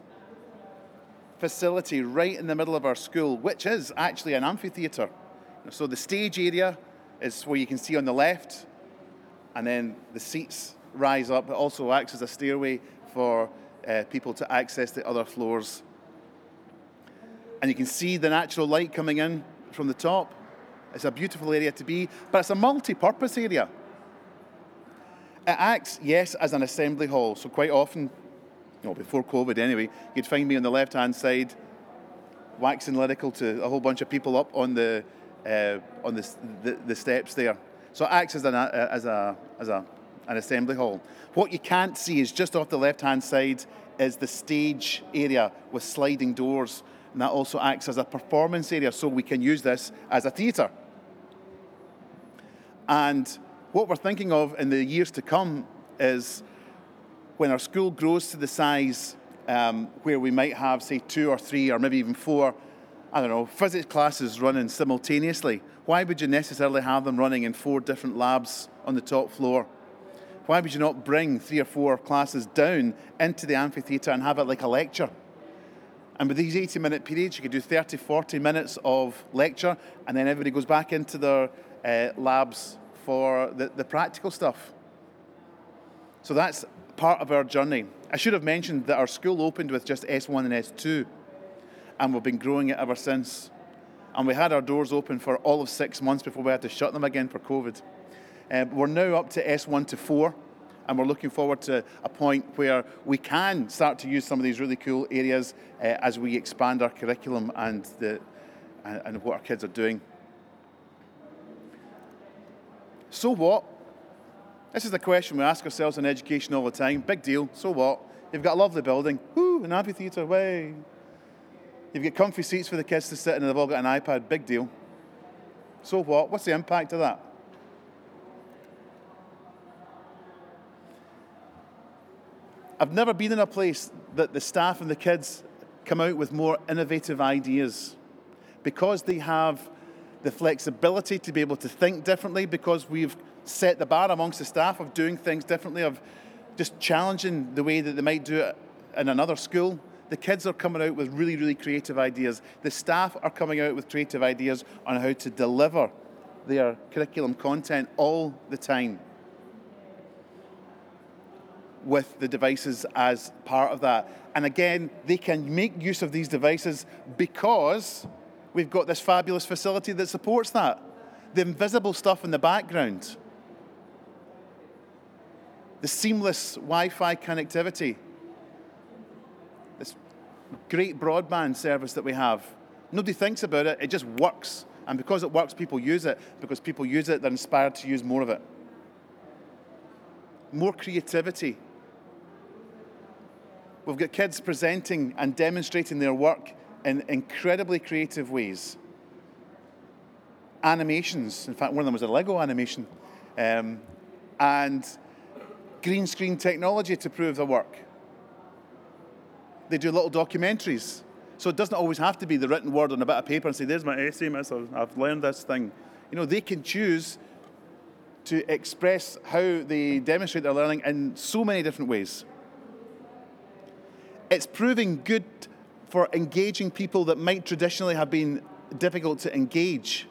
facility right in the middle of our school, which is actually an amphitheatre. So the stage area is where you can see on the left, and then the seats rise up. It also acts as a stairway for uh, people to access the other floors and you can see the natural light coming in from the top. It's a beautiful area to be, but it's a multi purpose area. It acts, yes, as an assembly hall. So, quite often, you know, before COVID anyway, you'd find me on the left hand side waxing lyrical to a whole bunch of people up on the, uh, on the, the, the, steps there. So, it acts as, an, uh, as, a, as a, an assembly hall. What you can't see is just off the left hand side is the stage area with sliding doors and that also acts as a performance area, so we can use this as a theatre. And what we're thinking of in the years to come is when our school grows to the size um, where we might have, say, two or three or maybe even four, I don't know, physics classes running simultaneously. Why would you necessarily have them running in four different labs on the top floor? Why would you not bring three or four classes down into the amphitheatre and have it like a lecture? And with these 80 minute periods, you could do 30, 40 minutes of lecture, and then everybody goes back into their uh, labs for the, the practical stuff. So that's part of our journey. I should have mentioned that our school opened with just S1 and S2, and we've been growing it ever since. And we had our doors open for all of six months before we had to shut them again for COVID. Uh, we're now up to S1 to 4, and we're looking forward to a point where we can start to use some of these really cool areas uh, as we expand our curriculum and the and, and what our kids are doing. So what? This is the question we ask ourselves in education all the time. Big deal. So what? You've got a lovely building. Woo, an amphitheatre. Way. You've got comfy seats for the kids to sit in, and they've all got an iPad. Big deal. So what? What's the impact of that? I've never been in a place that the staff and the kids come out with more innovative ideas because they have the flexibility to be able to think differently because we've set the bar amongst the staff of doing things differently, of just challenging the way that they might do it in another school. The kids are coming out with really, really creative ideas. The staff are coming out with creative ideas on how to deliver their curriculum content all the time with the devices as part of that. And again, they can make use of these devices because we've got this fabulous facility that supports that. The invisible stuff in the background, the seamless Wi Fi connectivity, this great broadband service that we have. Nobody thinks about it, it just works. And because it works, people use it. Because people use it, they're inspired to use more of it. More creativity, We've got kids presenting and demonstrating their work in incredibly creative ways. Animations, in fact, one of them was a Lego animation. Um, and green screen technology to prove their work. They do little documentaries. So it doesn't always have to be the written word on a bit of paper and say, there's my essay, miss, I've learned this thing. You know, they can choose to express how they demonstrate their learning in so many different ways. It's proving good for engaging people that might traditionally have been difficult to engage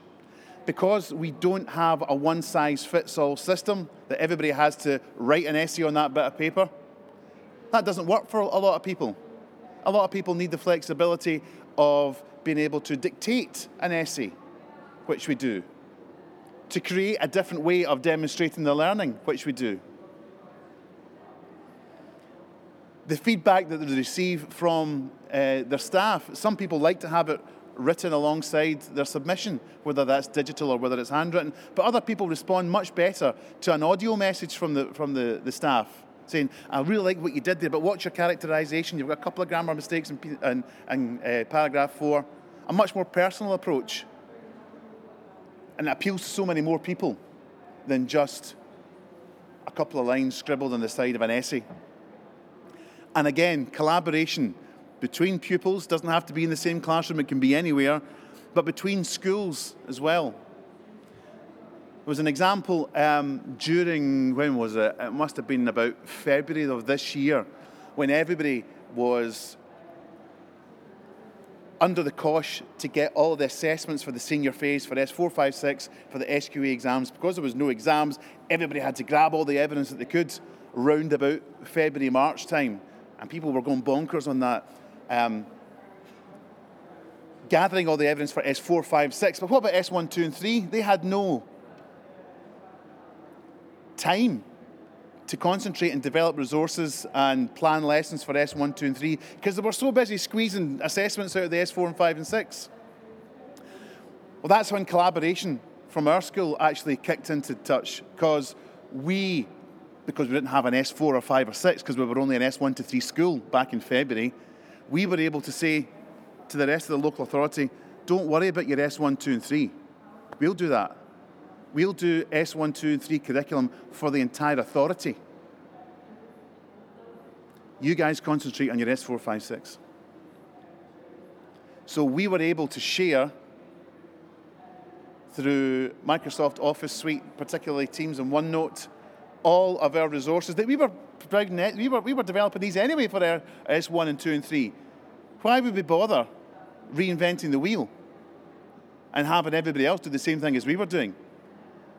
because we don't have a one size fits all system that everybody has to write an essay on that bit of paper. That doesn't work for a lot of people. A lot of people need the flexibility of being able to dictate an essay, which we do, to create a different way of demonstrating the learning, which we do. The feedback that they receive from uh, their staff, some people like to have it written alongside their submission, whether that's digital or whether it's handwritten. But other people respond much better to an audio message from the, from the, the staff saying, I really like what you did there, but what's your characterisation? You've got a couple of grammar mistakes in, in, in uh, paragraph four. A much more personal approach. And it appeals to so many more people than just a couple of lines scribbled on the side of an essay. And again, collaboration between pupils doesn't have to be in the same classroom, it can be anywhere, but between schools as well. There was an example um, during, when was it? It must have been about February of this year, when everybody was under the cosh to get all the assessments for the senior phase for S4, 5, 6, for the SQA exams. Because there was no exams, everybody had to grab all the evidence that they could round about February, March time. And people were going bonkers on that um, gathering all the evidence for S4, 5, 6. But what about S1, 2, and 3? They had no time to concentrate and develop resources and plan lessons for S1, 2, and 3 because they were so busy squeezing assessments out of the S4 and 5 and 6. Well, that's when collaboration from our school actually kicked into touch because we, because we didn't have an S4 or 5 or 6 because we were only an S1 to 3 school back in February, we were able to say to the rest of the local authority, don't worry about your S1, 2, and 3. We'll do that. We'll do S1, 2, and 3 curriculum for the entire authority. You guys concentrate on your S4, 5, 6. So we were able to share through Microsoft Office Suite, particularly Teams and OneNote, all of our resources that we were we were, we were developing these anyway for our S1 and 2 and 3. Why would we bother reinventing the wheel and having everybody else do the same thing as we were doing?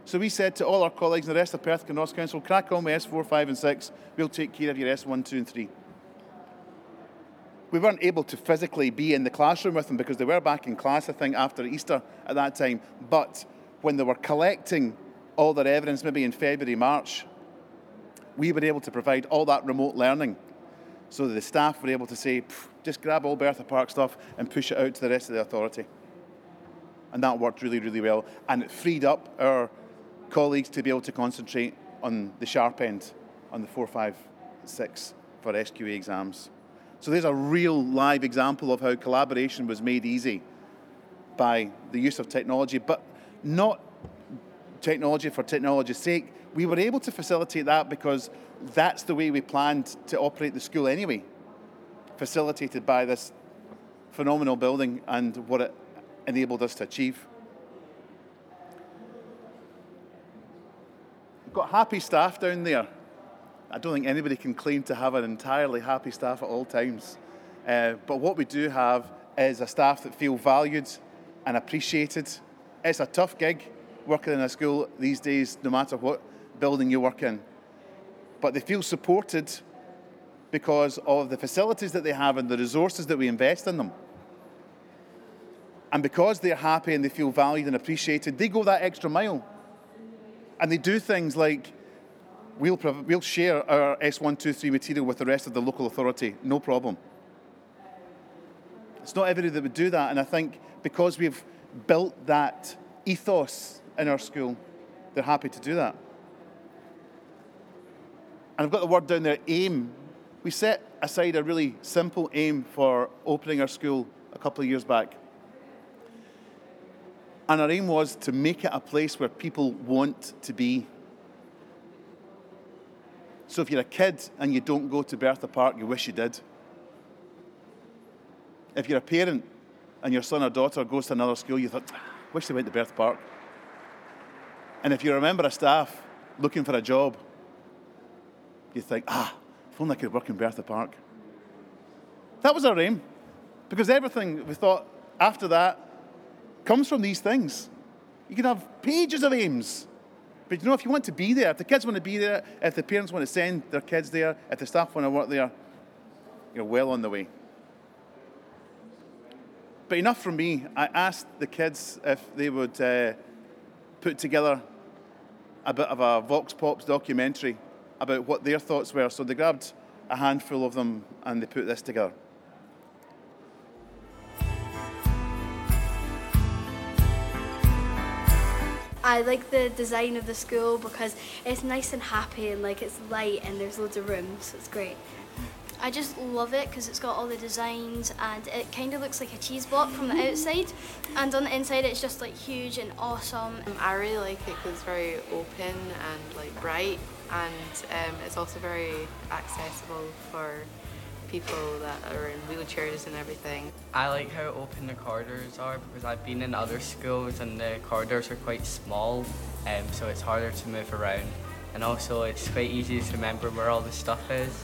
So we said to all our colleagues in the rest of Perth and Ross Council, crack on with S4, 5 and 6, we'll take care of your S1, 2 and 3. We weren't able to physically be in the classroom with them because they were back in class, I think, after Easter at that time. But when they were collecting all their evidence, maybe in February, March, we were able to provide all that remote learning so that the staff were able to say, just grab all Bertha Park stuff and push it out to the rest of the authority. And that worked really, really well. And it freed up our colleagues to be able to concentrate on the sharp end, on the 4, 5, 6 for SQA exams. So there's a real live example of how collaboration was made easy by the use of technology, but not technology for technology's sake, we were able to facilitate that because that's the way we planned to operate the school anyway, facilitated by this phenomenal building and what it enabled us to achieve. We've got happy staff down there. I don't think anybody can claim to have an entirely happy staff at all times. Uh, but what we do have is a staff that feel valued and appreciated. It's a tough gig working in a school these days, no matter what building you work in. But they feel supported because of the facilities that they have and the resources that we invest in them. And because they're happy and they feel valued and appreciated, they go that extra mile. And they do things like we'll, we'll share our S123 material with the rest of the local authority, no problem. It's not everybody that would do that, and I think because we've built that ethos in our school, they're happy to do that. And I've got the word down there aim. We set aside a really simple aim for opening our school a couple of years back. And our aim was to make it a place where people want to be. So if you're a kid and you don't go to Bertha Park, you wish you did. If you're a parent and your son or daughter goes to another school, you thought, ah, wish they went to Bertha Park. And if you're a member of staff looking for a job, you think, ah, if only I could work in Bertha Park. That was our aim. Because everything we thought after that comes from these things. You can have pages of aims. But you know, if you want to be there, if the kids want to be there, if the parents want to send their kids there, if the staff want to work there, you're well on the way. But enough from me. I asked the kids if they would uh, put together a bit of a Vox Pops documentary about what their thoughts were. So they grabbed a handful of them and they put this together. I like the design of the school because it's nice and happy and like it's light and there's loads of rooms, so it's great. I just love it because it's got all the designs and it kind of looks like a cheese block from the outside and on the inside it's just like huge and awesome. I really like it because it's very open and like bright and um, it's also very accessible for people that are in wheelchairs and everything. I like how open the corridors are because I've been in other schools and the corridors are quite small, um, so it's harder to move around. And also, it's quite easy to remember where all the stuff is,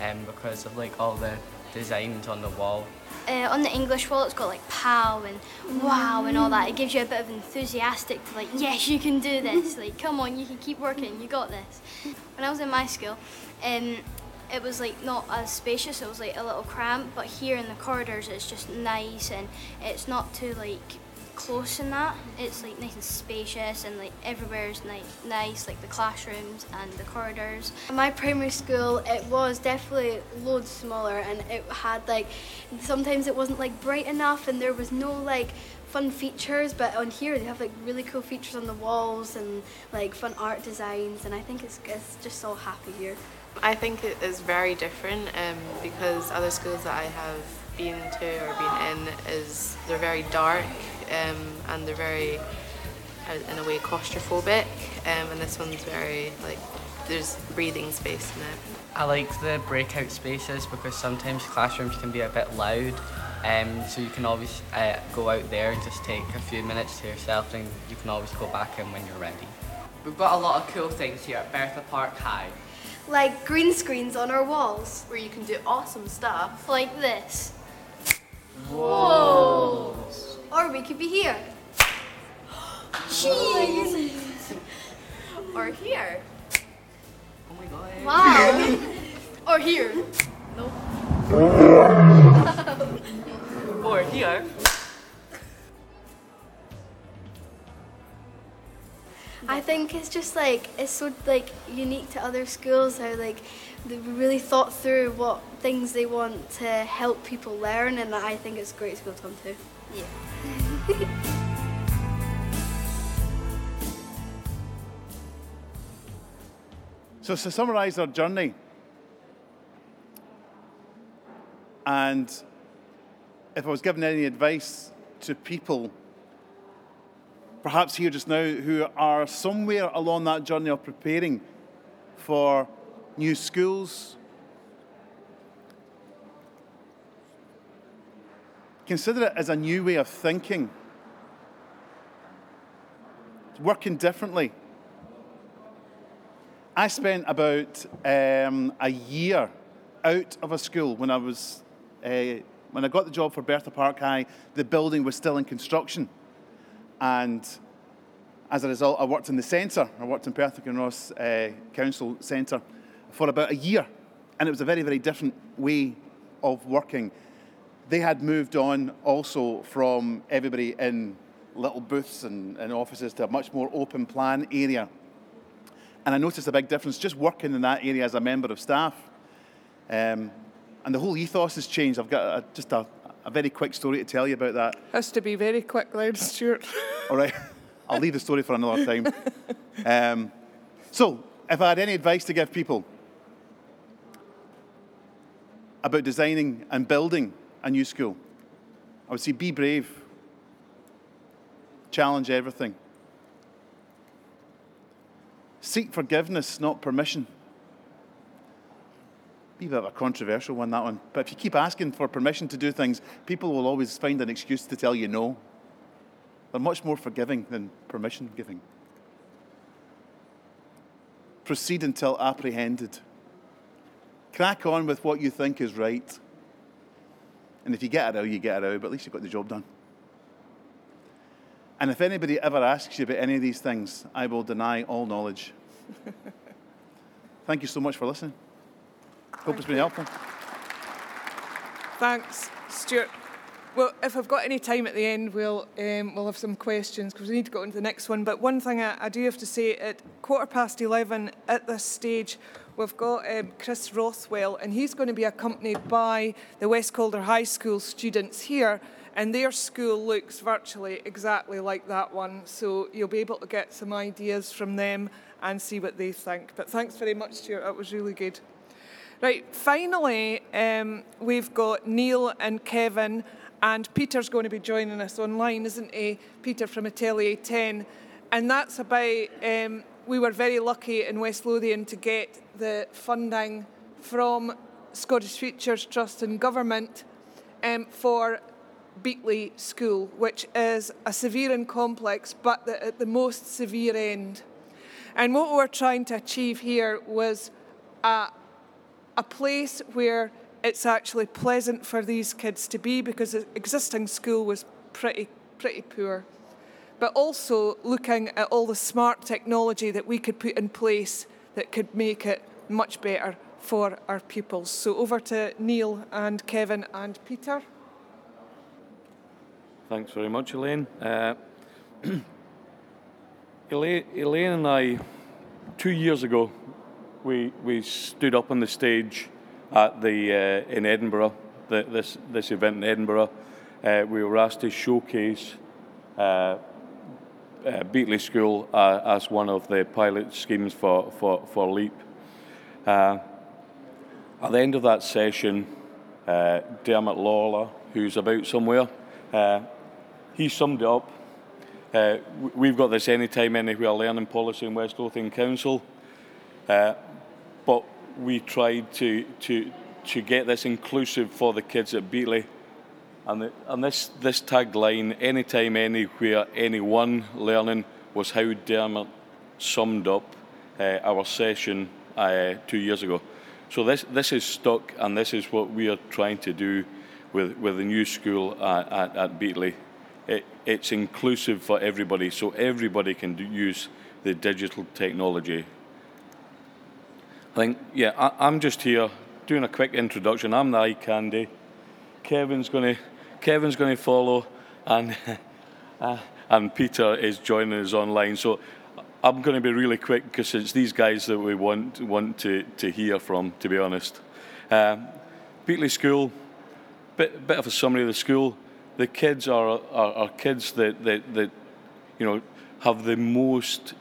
um, because of like all the designs on the wall. Uh, on the English wall, it's got like pow and wow and all that. It gives you a bit of enthusiastic to like, [laughs] yes, you can do this. Like, come on, you can keep working. You got this. When I was in my school, um, it was like not as spacious, it was like a little cramped, but here in the corridors it's just nice and it's not too like close in that. It's like nice and spacious and like everywhere is nice, nice like the classrooms and the corridors. My primary school, it was definitely loads smaller and it had like, sometimes it wasn't like bright enough and there was no like fun features, but on here they have like really cool features on the walls and like fun art designs and I think it's, it's just so happy here. I think it is very different um, because other schools that I have been to or been in is they're very dark um, and they're very uh, in a way claustrophobic um, and this one's very like there's breathing space in it. I like the breakout spaces because sometimes classrooms can be a bit loud um, so you can always uh, go out there and just take a few minutes to yourself and you can always go back in when you're ready. We've got a lot of cool things here at Bertha Park High like green screens on our walls. Where you can do awesome stuff. Like this. Whoa! Or we could be here. Cheese! [gasps] or here. Oh my god. Wow! or here. No. [laughs] or here. I think it's just like it's so like unique to other schools how like they really thought through what things they want to help people learn and I think it's a great school to come to. So to summarise our journey, and if I was given any advice to people perhaps here just now who are somewhere along that journey of preparing for new schools. Consider it as a new way of thinking, working differently. I spent about um, a year out of a school when I was uh, when I got the job for Bertha Park High. The building was still in construction. And as a result, I worked in the centre. I worked in Perth and Ross uh, Council Centre for about a year. And it was a very, very different way of working. They had moved on also from everybody in little booths and, and offices to a much more open plan area. And I noticed a big difference just working in that area as a member of staff. Um, and the whole ethos has changed. I've got a, just a, a very quick story to tell you about that. Has to be very quick, then, Stuart. [laughs] All right. I'll leave the story for another time. Um, so, if I had any advice to give people about designing and building a new school, I would say be brave, challenge everything, seek forgiveness, not permission. be a bit of a controversial one, that one. But if you keep asking for permission to do things, people will always find an excuse to tell you no. They're much more forgiving than permission giving. Proceed until apprehended. Crack on with what you think is right. And if you get it out, you get it out, but at least you've got the job done. And if anybody ever asks you about any of these things, I will deny all knowledge. Thank you so much for listening. Hope it's been helpful. Thanks, Stuart. Well, if I've got any time at the end, we'll um, we'll have some questions because we need to go on to the next one. But one thing I, I do have to say at quarter past eleven at this stage, we've got um, Chris Rothwell, and he's going to be accompanied by the West Calder High School students here. And their school looks virtually exactly like that one, so you'll be able to get some ideas from them and see what they think. But thanks very much, Stuart. That was really good. Right, finally, um, we've got Neil and Kevin, and Peter's going to be joining us online, isn't he? Peter from Atelier 10. And that's about, um, we were very lucky in West Lothian to get the funding from Scottish Futures Trust and Government um, for Beatlie School, which is a severe and complex, but the, at the most severe end. And what we were trying to achieve here was a, a place where it's actually pleasant for these kids to be because the existing school was pretty, pretty poor. But also looking at all the smart technology that we could put in place that could make it much better for our pupils. So over to Neil and Kevin and Peter. Thanks very much, Elaine. Uh, [clears throat] Elaine. Elaine and I, two years ago, we, we stood up on the stage at the uh, in Edinburgh, the, this this event in Edinburgh. Uh, we were asked to showcase uh, uh, Beatlie School uh, as one of the pilot schemes for for for LEIP. Uh, at the end of that session, uh, Dermot Lawler, who's about somewhere, he summed it up. Uh, we've got this anytime, anywhere learning policy in West Lothian Council. Uh, but we tried to, to, to get this inclusive for the kids at Beatlie. And, the, and this, this tagline, anytime, anywhere, anyone learning, was how Dermot summed up uh, our session uh, two years ago. So this, this is stuck, and this is what we are trying to do with, with the new school at, at, at Beatlie. It, it's inclusive for everybody, so everybody can do, use the digital technology I think, yeah, I, am just here doing a quick introduction. I'm the eye candy. Kevin's going to Kevin's going to follow, and [laughs] uh, and Peter is joining us online. So I'm going to be really quick because it's these guys that we want want to, to hear from. To be honest, uh, Beatlie School, bit bit of a summary of the school. The kids are are, are kids that, that that you know have the most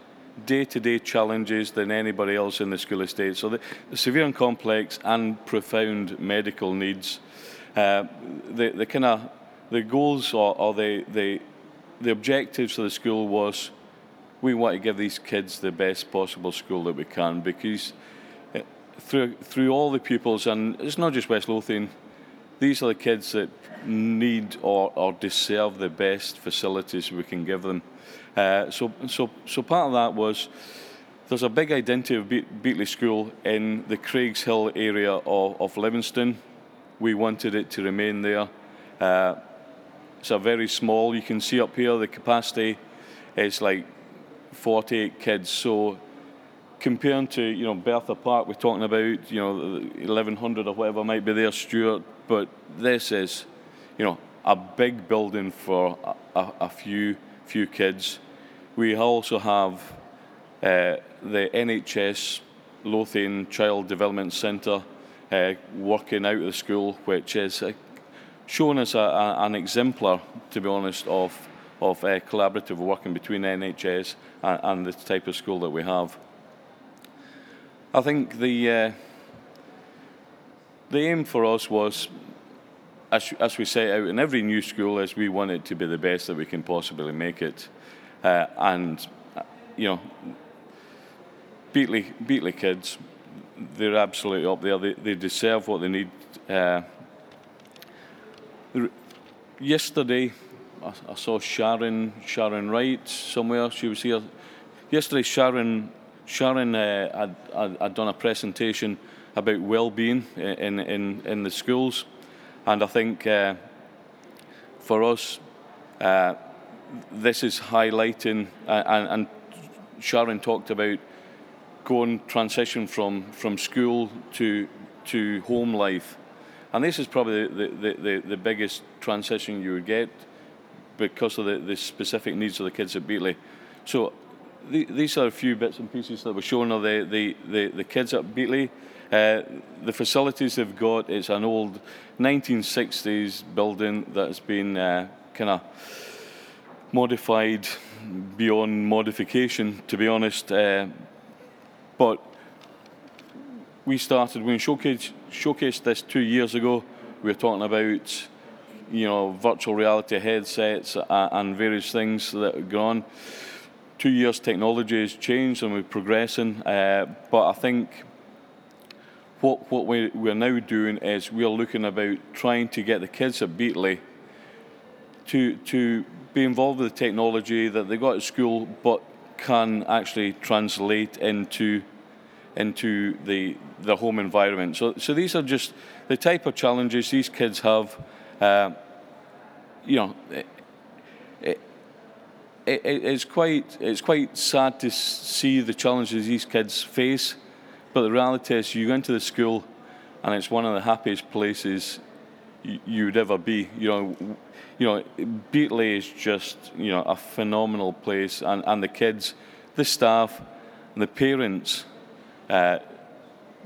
day-to-day challenges than anybody else in the school estate. So the, the severe and complex and profound medical needs, uh, the, the kind of the goals or, or the, the, the objectives of the school was we want to give these kids the best possible school that we can because uh, through, through all the pupils, and it's not just West Lothian, these are the kids that need or, or deserve the best facilities we can give them. Uh, so, so, so part of that was there's a big identity of Be- Beatlie School in the Craigshill area of, of Livingston. We wanted it to remain there. Uh, it's a very small, you can see up here the capacity is like 48 kids. So comparing to, you know, Bertha Park, we're talking about, you know, 1100 or whatever might be there, Stuart, but this is, you know, a big building for a, a, a few few kids. We also have uh, the NHS Lothian Child Development Centre uh, working out of the school, which is uh, showing us a, a, an exemplar, to be honest, of, of uh, collaborative working between NHS and, and, the type of school that we have. I think the, uh, the aim for us was as, as we set out in every new school, is we want it to be the best that we can possibly make it. Uh, and, you know, Beatlie, Beatlie kids, they're absolutely up there. They, they deserve what they need. Uh, yesterday, I, I, saw Sharon Sharon Wright somewhere. She was here yesterday. Sharon Sharon uh, had, had, had, done a presentation about well-being in in in the schools, and I think uh, for us, uh, this is highlighting uh, and, and Sharon talked about going transition from, from school to to home life, and this is probably the, the, the, the biggest transition you would get because of the, the specific needs of the kids at Beatlie. So the, these are a few bits and pieces that were shown of the, the, the, the kids at Beatlie. Uh, the facilities they've got, it's an old 1960s building that's been uh, kind of modified beyond modification, to be honest. Uh, but we started, when we showcased, this two years ago, we were talking about you know, virtual reality headsets and various things that have gone. Two years technology has changed and we're progressing, uh, but I think what, what we, we're now doing is we're looking about trying to get the kids at Beatlie to, to be involved with the technology that they got at school, but can actually translate into into the the home environment. So so these are just the type of challenges these kids have. Uh, you know, it, it, it, it's quite it's quite sad to see the challenges these kids face. But the reality is, you go into the school, and it's one of the happiest places you would ever be. You know, you know, Beatlie is just you know a phenomenal place, and, and the kids, the staff, and the parents uh,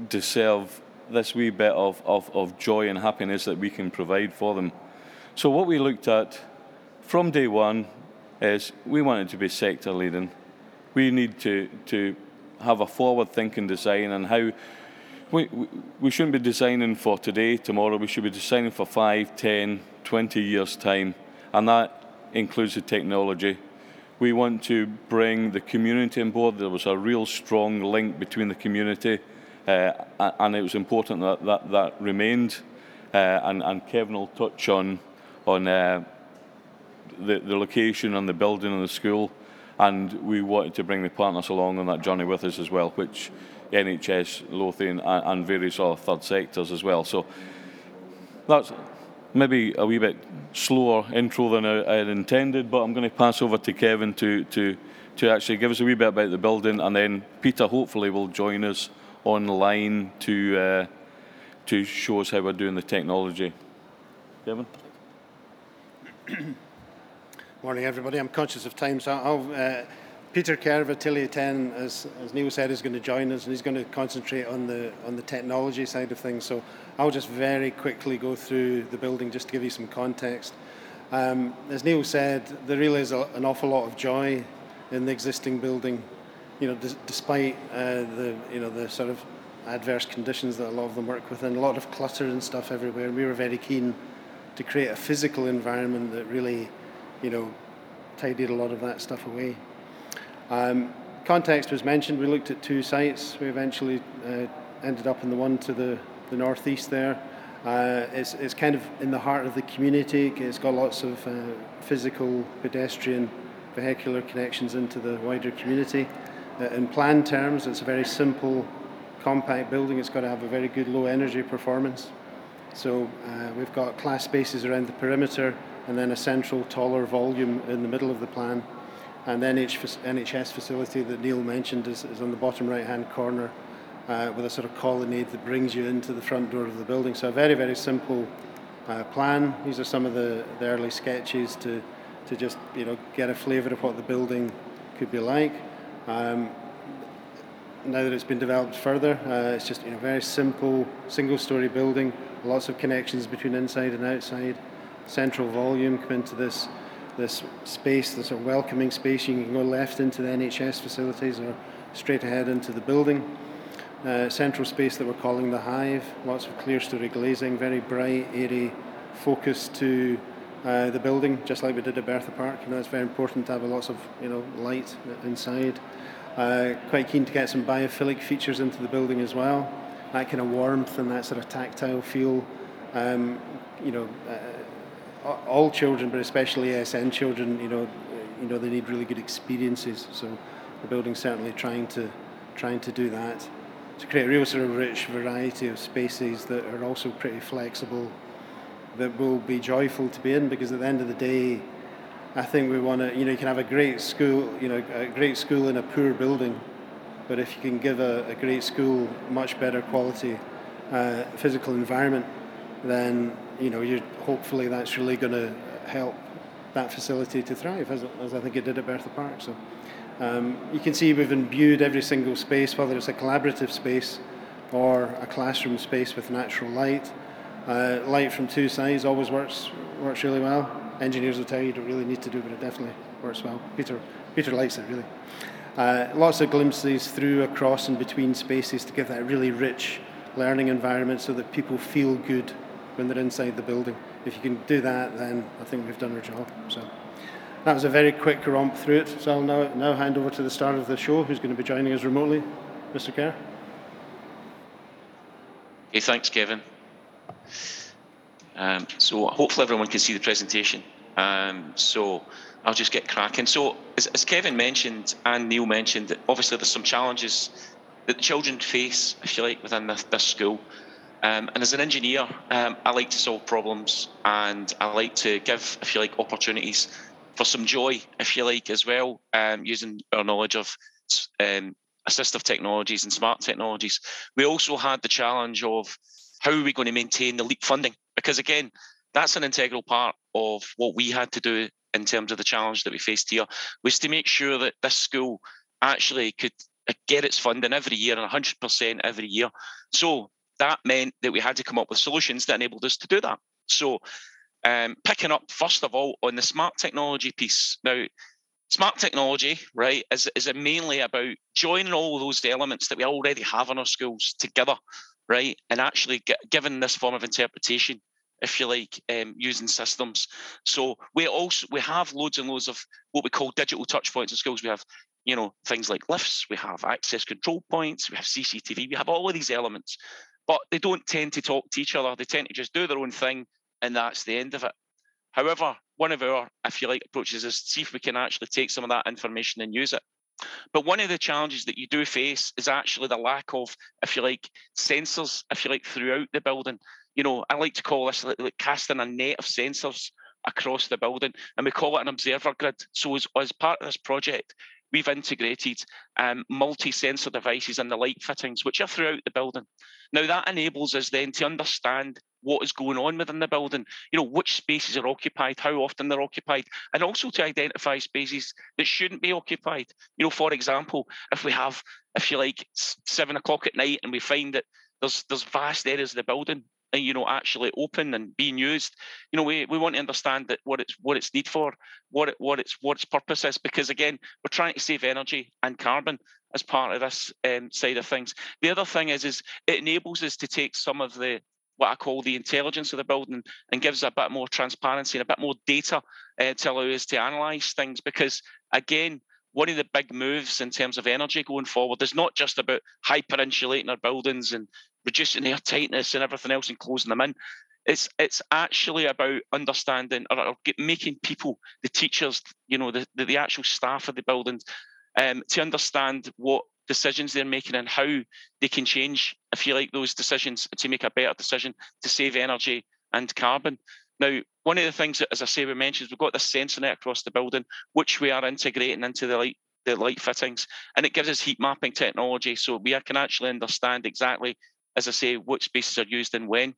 deserve this wee bit of, of, of joy and happiness that we can provide for them. So what we looked at from day one is we wanted to be sector leading. We need to to have a forward thinking design and how we, we, we shouldn't be designing for today, tomorrow. We should be designing for 5, 10, 20 years' time. And that includes the technology. We want to bring the community on board. There was a real strong link between the community, uh, and it was important that that, that remained. Uh, and, and, Kevin will touch on, on uh, the, the location and the building and the school. And we wanted to bring the partners along on that journey with us as well, which NHS, Lothian, and, and various other third sectors as well. So that's maybe a wee bit slower intro than I, had intended, but I'm going to pass over to Kevin to, to, to actually give us a wee bit about the building, and then Peter hopefully will join us online to, uh, to show us how we're doing the technology. Kevin? [clears throat] Morning, everybody. I'm conscious of time, so I'll uh, Peter Atelier 10, as, as Neil said, is going to join us and he's going to concentrate on the, on the technology side of things. So I'll just very quickly go through the building just to give you some context. Um, as Neil said, there really is a, an awful lot of joy in the existing building, you know, d- despite uh, the, you know, the sort of adverse conditions that a lot of them work within, a lot of clutter and stuff everywhere. We were very keen to create a physical environment that really, you know, tidied a lot of that stuff away. Um, context was mentioned. We looked at two sites. We eventually uh, ended up in the one to the, the northeast there. Uh, it's, it's kind of in the heart of the community. It's got lots of uh, physical, pedestrian, vehicular connections into the wider community. Uh, in plan terms, it's a very simple, compact building. It's got to have a very good low energy performance. So uh, we've got class spaces around the perimeter and then a central taller volume in the middle of the plan. And the NHS facility that Neil mentioned is, is on the bottom right hand corner uh, with a sort of colonnade that brings you into the front door of the building. So a very, very simple uh, plan. These are some of the, the early sketches to, to just you know get a flavour of what the building could be like. Um, now that it's been developed further, uh, it's just you know very simple single story building, lots of connections between inside and outside. Central volume come into this this space, this welcoming space. You can go left into the NHS facilities or straight ahead into the building. Uh, central space that we're calling the Hive, lots of clerestory glazing, very bright, airy focus to uh, the building, just like we did at Bertha Park. You know, it's very important to have lots of you know light inside. Uh, quite keen to get some biophilic features into the building as well. That kind of warmth and that sort of tactile feel. Um, you know, uh, all children, but especially ASN children, you know, you know, they need really good experiences. So the building's certainly trying to trying to do that to create a real sort of rich variety of spaces that are also pretty flexible, that will be joyful to be in. Because at the end of the day, I think we want to, you know, you can have a great school, you know, a great school in a poor building, but if you can give a, a great school much better quality uh, physical environment, then you know, you hopefully that's really going to help that facility to thrive, as, as I think it did at Bertha Park. So um, you can see we've imbued every single space, whether it's a collaborative space or a classroom space with natural light. Uh, light from two sides always works works really well engineers will tell you you don't really need to do, but it definitely works well. Peter, Peter likes it really. Uh, lots of glimpses through, across, and between spaces to give that really rich learning environment so that people feel good when they're inside the building. If you can do that, then I think we've done our job. So that was a very quick romp through it. So I'll now, now hand over to the start of the show, who's going to be joining us remotely, Mr. Kerr. Okay, thanks, Kevin. Um, so hopefully everyone can see the presentation. Um, so I'll just get cracking. So as, as, Kevin mentioned and Neil mentioned, obviously there's some challenges that children face, if you like, within this school. Um, and as an engineer, um, I like to solve problems and I like to give, if you like, opportunities for some joy, if you like, as well, um, using our knowledge of um, assistive technologies and smart technologies. We also had the challenge of how are we going to maintain the LEIP funding? Because again, that's an integral part of what we had to do in terms of the challenge that we faced here was to make sure that this school actually could uh, get its funding every year and 100% every year. So that meant that we had to come up with solutions that enabled us to do that. So um, picking up first of all on the smart technology piece. Now, smart technology, right, is, is mainly about joining all those elements that we already have in our schools together right? And actually get, given this form of interpretation, if you like, um, using systems. So we also we have loads and loads of what we call digital touch points in schools. We have, you know, things like lifts, we have access control points, we have CCTV, we have all of these elements, but they don't tend to talk to each other. They tend to just do their own thing, and that's the end of it. However, one of our, if you like, approaches is see if we can actually take some of that information and use it. But one of the challenges that you do face is actually the lack of, if you like, sensors, if you like, throughout the building. You know, I like to call this like, like casting a net of sensors across the building, and we call it an observer grid. So as, as part of this project, we've integrated um, multi-sensor devices in the light fittings, which are throughout the building. Now that enables us then to understand what is going on within the building, you know, which spaces are occupied, how often they're occupied, and also to identify spaces that shouldn't be occupied. You know, for example, if we have, if you like, seven o'clock at night and we find that there's there's vast areas of the building you know actually open and being used you know we, we want to understand that what it's what it's need for what it what its what its purpose is because again we're trying to save energy and carbon as part of this um, side of things the other thing is is it enables us to take some of the what I call the intelligence of the building and gives a bit more transparency and a bit more data uh, to allow us to analyze things. Because again, one of the big moves in terms of energy going forward is not just about hyper insulating our buildings and reducing air tightness and everything else and closing them in. It's it's actually about understanding or, or making people, the teachers, you know, the, the, the actual staff of the buildings, um, to understand what decisions they're making and how they can change, if you like, those decisions to make a better decision to save energy and carbon. Now, one of the things that, as I say, we mentioned, we've got this sensor net across the building, which we are integrating into the light the light fittings, and it gives us heat mapping technology, so we can actually understand exactly, as I say, what spaces are used and when.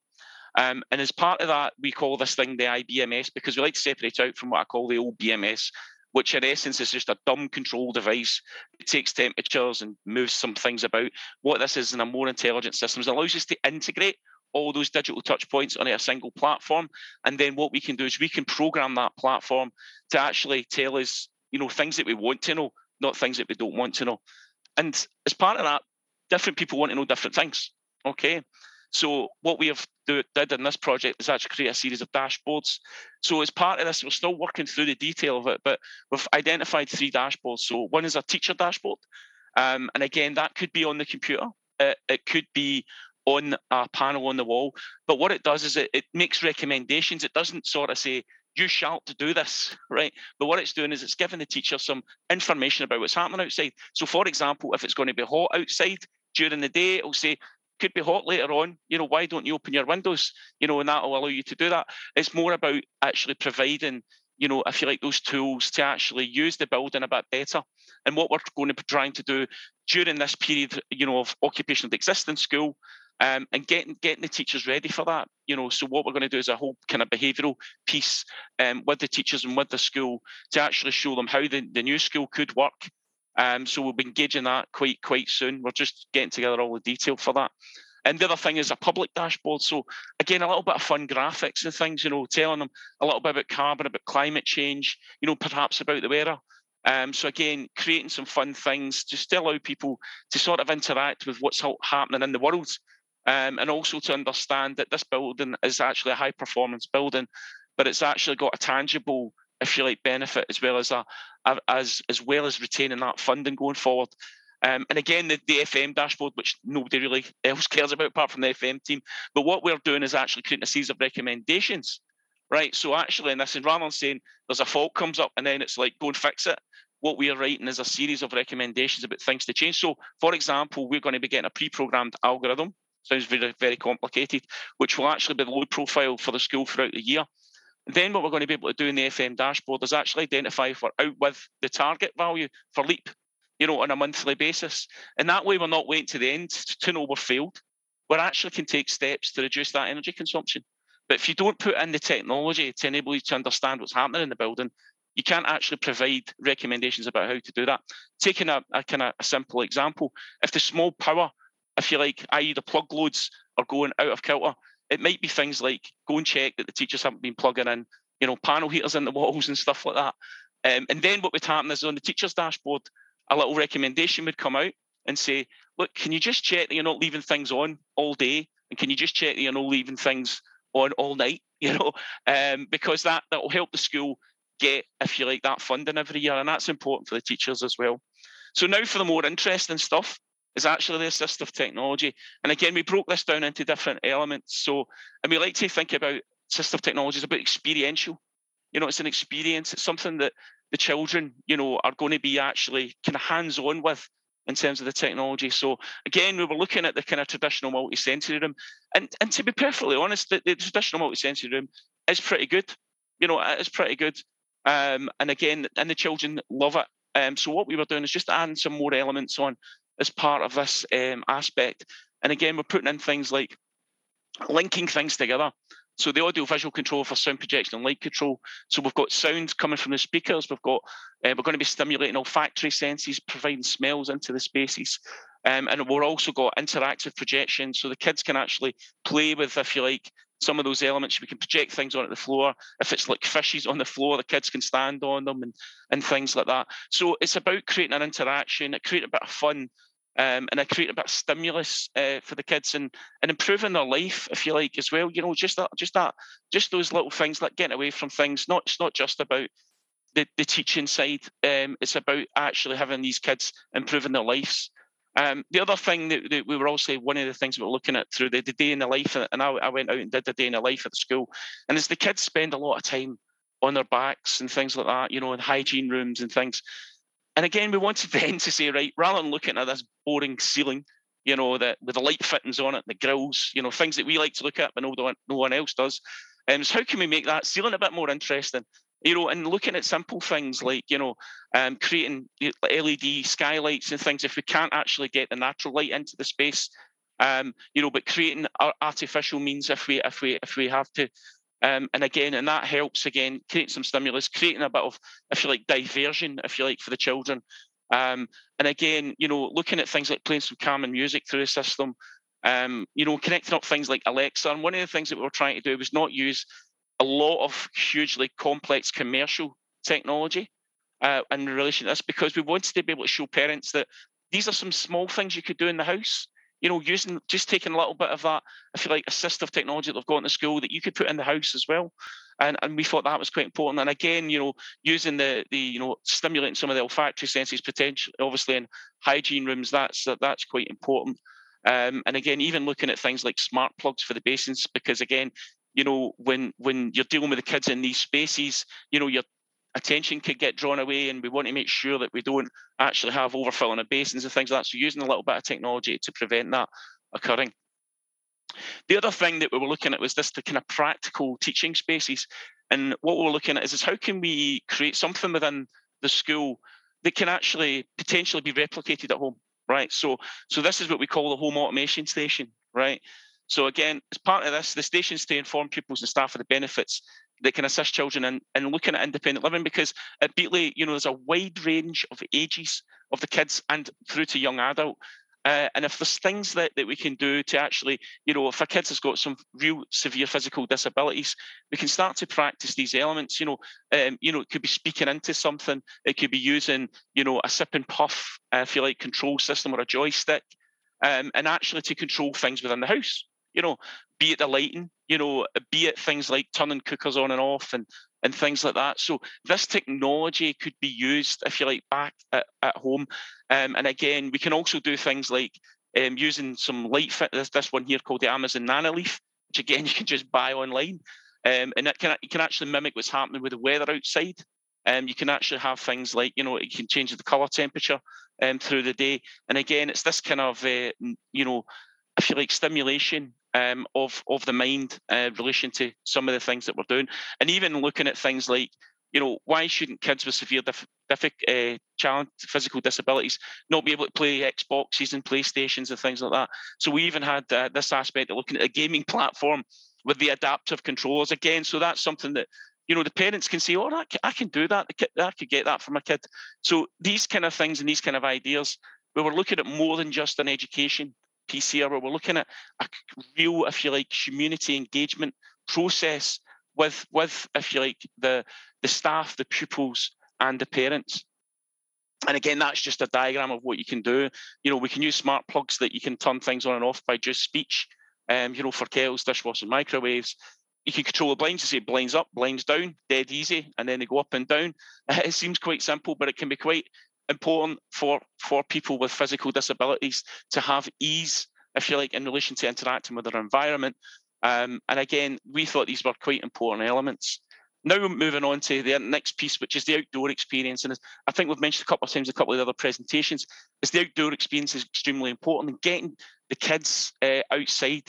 Um, and as part of that, we call this thing the IBMS because we like to separate out from what I call the old BMS, which in essence is just a dumb control device. It takes temperatures and moves some things about. What this is in a more intelligent system it allows us to integrate all those digital touch points on a single platform. And then what we can do is we can program that platform to actually tell us, you know, things that we want to know, not things that we don't want to know. And as part of that, different people want to know different things. Okay. So what we have do, did in this project is actually create a series of dashboards. So as part of this, we're still working through the detail of it, but we've identified three dashboards. So one is a teacher dashboard, Um, and again, that could be on the computer. Uh, it could be on a panel on the wall. But what it does is it, it makes recommendations. It doesn't sort of say, you shall to do this, [laughs] right? But what it's doing is it's giving the teacher some information about what's happening outside. So, for example, if it's going to be hot outside during the day, it'll say, could be hot later on. You know, why don't you open your windows? You know, and that will allow you to do that. It's more about actually providing, you know, if you like those tools to actually use the building a bit better. And what we're going to be trying to do during this period, you know, of occupation of existing school um, and getting getting the teachers ready for that. You know, so what we're going to do is a whole kind of behavioural piece um, with the teachers and with the school to actually show them how the, the new school could work. Um, so we'll be engaging that quite quite soon. We're just getting together all the detail for that. And the other thing is a public dashboard. So again, a little bit of fun graphics and things, you know, telling them a little bit about carbon, about climate change, you know, perhaps about the weather. Um, so again, creating some fun things just to allow people to sort of interact with what's happening in the world um, and also to understand that this building is actually a high performance building, but it's actually got a tangible, if you like, benefit as well as a, a as as well as retaining that funding going forward. Um, and again, the, the FM dashboard, which nobody really [laughs] else cares about apart from the FM team. But what we're doing is actually creating a series of recommendations, right? So actually, and this is rather than saying there's a fault comes up and then it's like go and fix it. What we are writing is a series of recommendations about things to change. So, for example, we're going to be getting a pre-programmed algorithm sounds very, very complicated, which will actually be the load profile for the school throughout the year. Then what we're going to be able to do in the FM dashboard is actually identify if we're out with the target value for LEIP, you know, on a monthly basis. And that way we're not waiting to the end to know we're failed. We actually can take steps to reduce that energy consumption. But if you don't put in the technology to enable you to understand what's happening in the building, you can't actually provide recommendations about how to do that. Taking a, a kind of a simple example, if the small power if you like, i.e., the plug loads are going out of kilter. It might be things like go and check that the teachers haven't been plugging in, you know, panel heaters in the walls and stuff like that. Um, and then what would happen is on the teacher's dashboard, a little recommendation would come out and say, look, can you just check that you're not leaving things on all day? And can you just check that you're not leaving things on all night? [laughs] You know, um, because that that will help the school get, if you like, that funding every year, and that's important for the teachers as well. So now for the more interesting stuff is actually the assistive technology. And again, we broke this down into different elements. So, and we like to think about assistive technology as about experiential. You know, it's an experience. It's something that the children, you know, are going to be actually kind of hands-on with in terms of the technology. So again, we were looking at the kind of traditional multi-sensory room, and and to be perfectly honest, the, the traditional multi-sensory room is pretty good. You know, it is pretty good. Um, and again, and the children love it. Um, so what we were doing is just adding some more elements on as part of this um, aspect. And again, we're putting in things like linking things together. So the audio visual control for sound projection and light control. So we've got sound coming from the speakers. We've got uh, we're going to be stimulating olfactory senses, providing smells into the spaces. Um, and we're also got interactive projection, so the kids can actually play with, if you like, some of those elements. We can project things onto the floor. If it's like fishies on the floor, the kids can stand on them and, and things like that. So it's about creating an interaction, it creating a bit of fun, um, and I create a bit of stimulus uh, for the kids and, and improving their life, if you like, as well. You know, just that, just that, just those little things like getting away from things. Not, it's not just about the, the teaching side. Um, it's about actually having these kids improving their lives. Um, the other thing that, that, we were also one of the things we were looking at through the, the day in the life, and I, I went out and did the day in the life at the school, and as the kids spend a lot of time on their backs and things like that, you know, in hygiene rooms and things. And again, we wanted [laughs] then to say, right, rather than looking at this boring ceiling, you know, that with the light fittings on it, the grills, you know, things that we like to look at, but no one, no one else does. Um, so how can we make that ceiling a bit more interesting? You know, and looking at simple things like, you know, um, creating LED skylights and things. If we can't actually get the natural light into the space, um, you know, but creating artificial means if we if we if we have to. Um, and again, and that helps again create some stimulus, creating a bit of, if you like, diversion, if you like, for the children. Um, and again, you know, looking at things like playing some calming music through the system, um, you know, connecting up things like Alexa. And one of the things that we were trying to do was not use a lot of hugely complex commercial technology uh, in relation to this because we wanted to be able to show parents that these are some small things you could do in the house you know, using just taking a little bit of that, I feel like assistive technology that they've got in the school that you could put in the house as well. And, and we thought that was quite important. And again, you know, using the the you know stimulating some of the olfactory senses potentially, obviously in hygiene rooms, that's that's quite important. Um, and again, even looking at things like smart plugs for the basins, because again, you know, when when you're dealing with the kids in these spaces, you know, your attention could get drawn away, and we want to make sure that we don't actually have overfilling of basins and things like that. So using a little bit of technology to prevent that occurring. The other thing that we were looking at was this the kind of practical teaching spaces. And what we're looking at is, is how can we create something within the school that can actually potentially be replicated at home, right? So, so this is what we call the home automation station, right? So again, as part of this, the stations to inform pupils and staff of the benefits that can assist children in, in looking at independent living because at Beatlie, you know, there's a wide range of ages of the kids and through to young adult. Uh, and if there's things that, that we can do to actually, you know, if a kid has got some real severe physical disabilities, we can start to practice these elements. You know, um, you know, it could be speaking into something. It could be using, you know, a sip and puff, uh, if you like, control system or a joystick, um, and actually to control things within the house you know, be it the lighting, you know, be it things like turning cookers on and off and and things like that. So this technology could be used, if you like, back at, at home. Um, and again, we can also do things like um, using some light fit. This, this one here called the Amazon Nanoleaf, which again [laughs] you can just buy online. Um, and it can you can actually mimic what's happening with the weather outside. Um, you can actually have things like you know you can change the color temperature um, through the day. And again, it's this kind of uh, you know I feel like stimulation um, of of the mind uh, relation to some of the things that we're doing, and even looking at things like you know why shouldn't kids with severe dif- uh, challenge physical disabilities not be able to play Xboxes and PlayStations and things like that? So we even had uh, this aspect of looking at a gaming platform with the adaptive controllers again. So that's something that you know the parents can say, "Oh, I can do that. I could get that for my kid." So these kind of things and these kind of ideas, we were looking at more than just an education here where we're looking at a real, if you like, community engagement process with, with if you like, the, the staff, the pupils, and the parents. And again, that's just a diagram of what you can do. You know, we can use smart plugs that you can turn things on and off by just speech. Um, you know, for kettles, dishwashers, microwaves. You can control the blinds. You say blinds up, blinds down, dead easy, and then they go up and down. [laughs] It seems quite simple, but it can be quite important for for people with physical disabilities to have ease, if you like, in relation to interacting with their environment. Um, and again, we thought these were quite important elements. Now moving on to the next piece, which is the outdoor experience. And I think we've mentioned a couple of times a couple of the other presentations, is the outdoor experience is extremely important and getting the kids uh, outside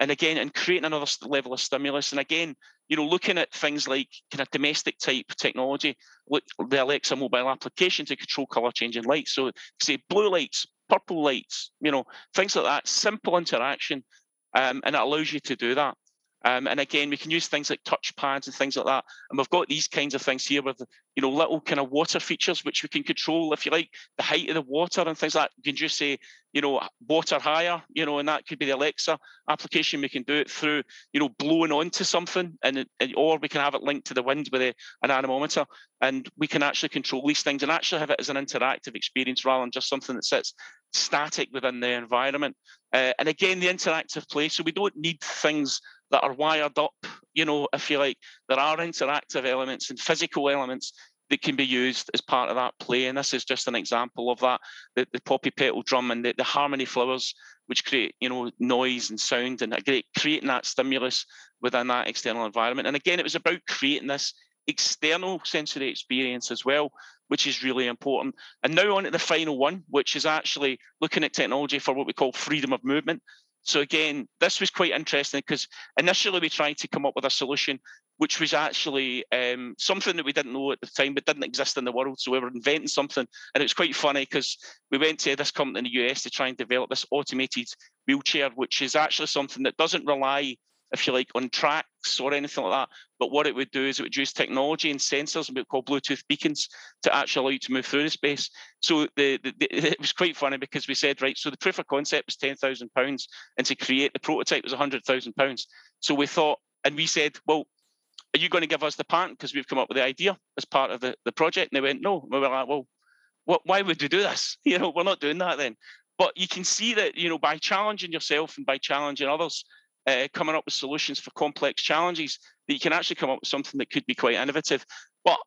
and again, and creating another level of stimulus. And again, you know, looking at things like kind of domestic type technology, look the Alexa mobile application to control color changing lights. So say blue lights, purple lights, you know, things like that. Simple interaction, um, and it allows you to do that. Um, and again, we can use things like touch pads and things like that. And we've got these kinds of things here with, you know, little kind of water features, which we can control, if you like, the height of the water and things like that. You can just say, you know, water higher, you know, and that could be the Alexa application. We can do it through, you know, blowing onto something and, or we can have it linked to the wind with a, an anemometer and we can actually control these things and actually have it as an interactive experience rather than just something that sits static within the environment. Uh, and again, the interactive play. So we don't need things that are wired up, you know, if you like. There are interactive elements and physical elements that can be used as part of that play. And this is just an example of that. The, the poppy petal drum and the, the harmony flowers, which create, you know, noise and sound and great, creating that stimulus within that external environment. And again, it was about creating this external sensory experience as well, which is really important. And now on to the final one, which is actually looking at technology for what we call freedom of movement. So again, this was quite interesting because initially we tried to come up with a solution which was actually um, something that we didn't know at the time, but didn't exist in the world. So we were inventing something, and it was quite funny because we went to this company in the US to try and develop this automated wheelchair, which is actually something that doesn't rely if you like, on tracks or anything like that. But what it would do is it would use technology and sensors, and we call Bluetooth beacons, to actually allow you to move through the space. So the, the, the, [laughs] it was quite funny because we said, right, so the proof of concept was ten thousand pounds, and to create the prototype was hundred thousand pounds. So we thought, and we said, well, are you going to give us the patent because we've come up with the idea as part of the, the project? And they went, no. And we were like, well, what, why would we do this? [laughs] You know, we're not doing that then. But you can see that, you know, by challenging yourself and by challenging others, uh, coming up with solutions for complex challenges, that you can actually come up with something that could be quite innovative. But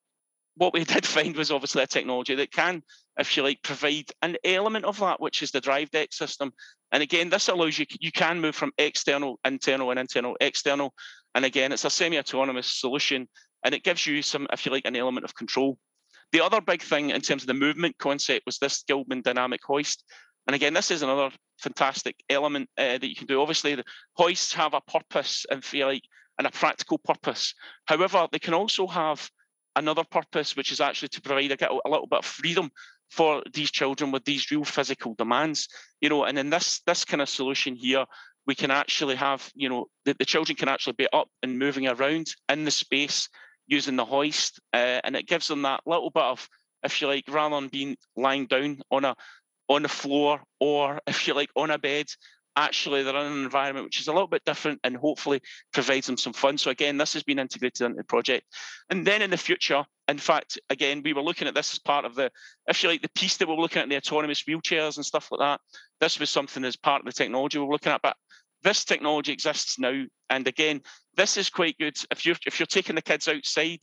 what we [laughs] did find was obviously a technology that can, if you like, provide an element of that, which is the drive deck system. And again, this allows you, you can move from external, internal, and internal, external. And again, it's a semi-autonomous solution, and it gives you some, if you like, an element of control. The other big thing in terms of the movement concept was this Guldmann dynamic hoist. And again, this is another fantastic element uh, that you can do. Obviously, the hoists have a purpose and feel like and a practical purpose. However, they can also have another purpose, which is actually to provide a, a little bit of freedom for these children with these real physical demands. You know, and in this this kind of solution here, we can actually have, you know, the, the children can actually be up and moving around in the space using the hoist, uh, and it gives them that little bit of, if you like, rather than being lying down on a on the floor or [laughs] if you like on a bed actually they're in an environment which is a little bit different and hopefully provides them some fun. So again this has been integrated into the project. And then in the future in fact again we were looking at this as part of the if you like the piece that we're looking at the autonomous wheelchairs and stuff like that. This was something as part of the technology we're looking at but this technology exists now. And again this is quite good. If you're if you're taking the kids outside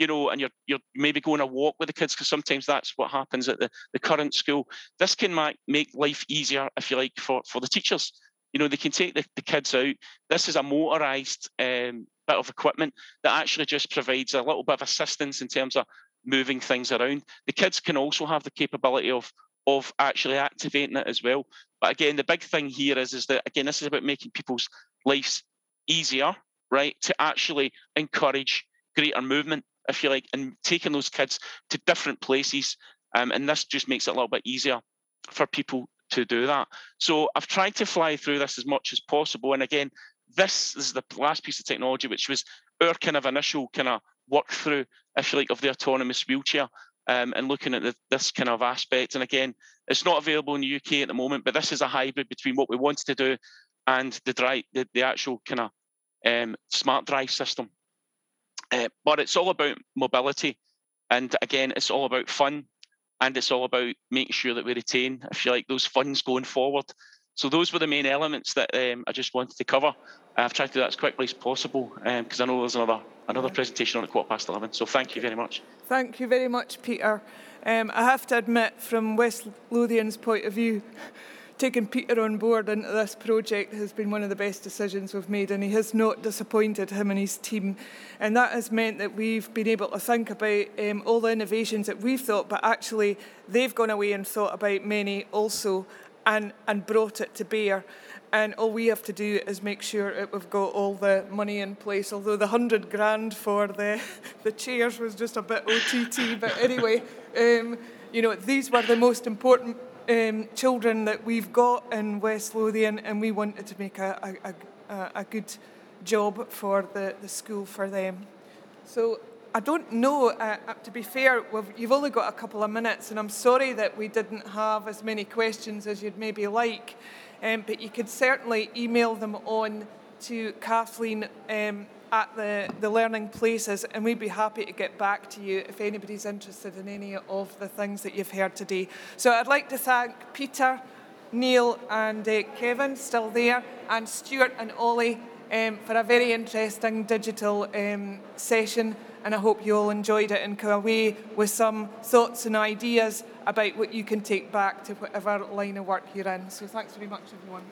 you know, and you're you're maybe going a walk with the kids because sometimes that's what happens at the, the current school. This can make, make life easier, if you like, for, for the teachers. You know, they can take the, the kids out. This is a motorized um, bit of equipment that actually just provides a little bit of assistance in terms of moving things around. The kids can also have the capability of of actually activating it as well. But again, the big thing here is is that again, this is about making people's lives easier, right? To actually encourage greater movement if you like, and taking those kids to different places. Um, and this just makes it a little bit easier for people to do that. So I've tried to fly through this as much as possible. And again, this is the last piece of technology, which was our kind of initial kind of work through, if you like, of the autonomous wheelchair. Um, and looking at the, this kind of aspect. And again, it's not available in the UK at the moment, but this is a hybrid between what we wanted to do and the drive, the, the actual kind of um, smart drive system. Uh, but it's all about mobility. And again, it's all about fun and it's all about making sure that we retain, if you like, those funds going forward. So those were the main elements that um, I just wanted to cover. I've tried to do that as quickly as possible because um, I know there's another another presentation on at quarter past 11. So thank you very much. Thank you very much, Peter. Um, I have to admit, from West Lothian's point of view, taking Peter on board into this project has been one of the best decisions we've made, and he has not disappointed him and his team. And that has meant that we've been able to think about um, all the innovations that we've thought, but actually they've gone away and thought about many also and, and brought it to bear. And all we have to do is make sure that we've got all the money in place. Although the hundred grand for the [laughs] the chairs was just a bit OTT, but anyway, [laughs] um, you know these were the most important um, children that we've got in West Lothian, and we wanted to make a, a, a, a good job for the, the school for them. So I don't know, uh, uh to be fair, you've only got a couple of minutes, and I'm sorry that we didn't have as many questions as you'd maybe like, um, but you could certainly email them on to Kathleen um, at the, the learning places, and we'd be happy to get back to you if anybody's interested in any of the things that you've heard today. So I'd like to thank Peter, Neil, and uh, Kevin, still there, and Stuart and Ollie um, for a very interesting digital um, session. And I hope you all enjoyed it and come away with some thoughts and ideas about what you can take back to whatever line of work you're in. So thanks very much, everyone.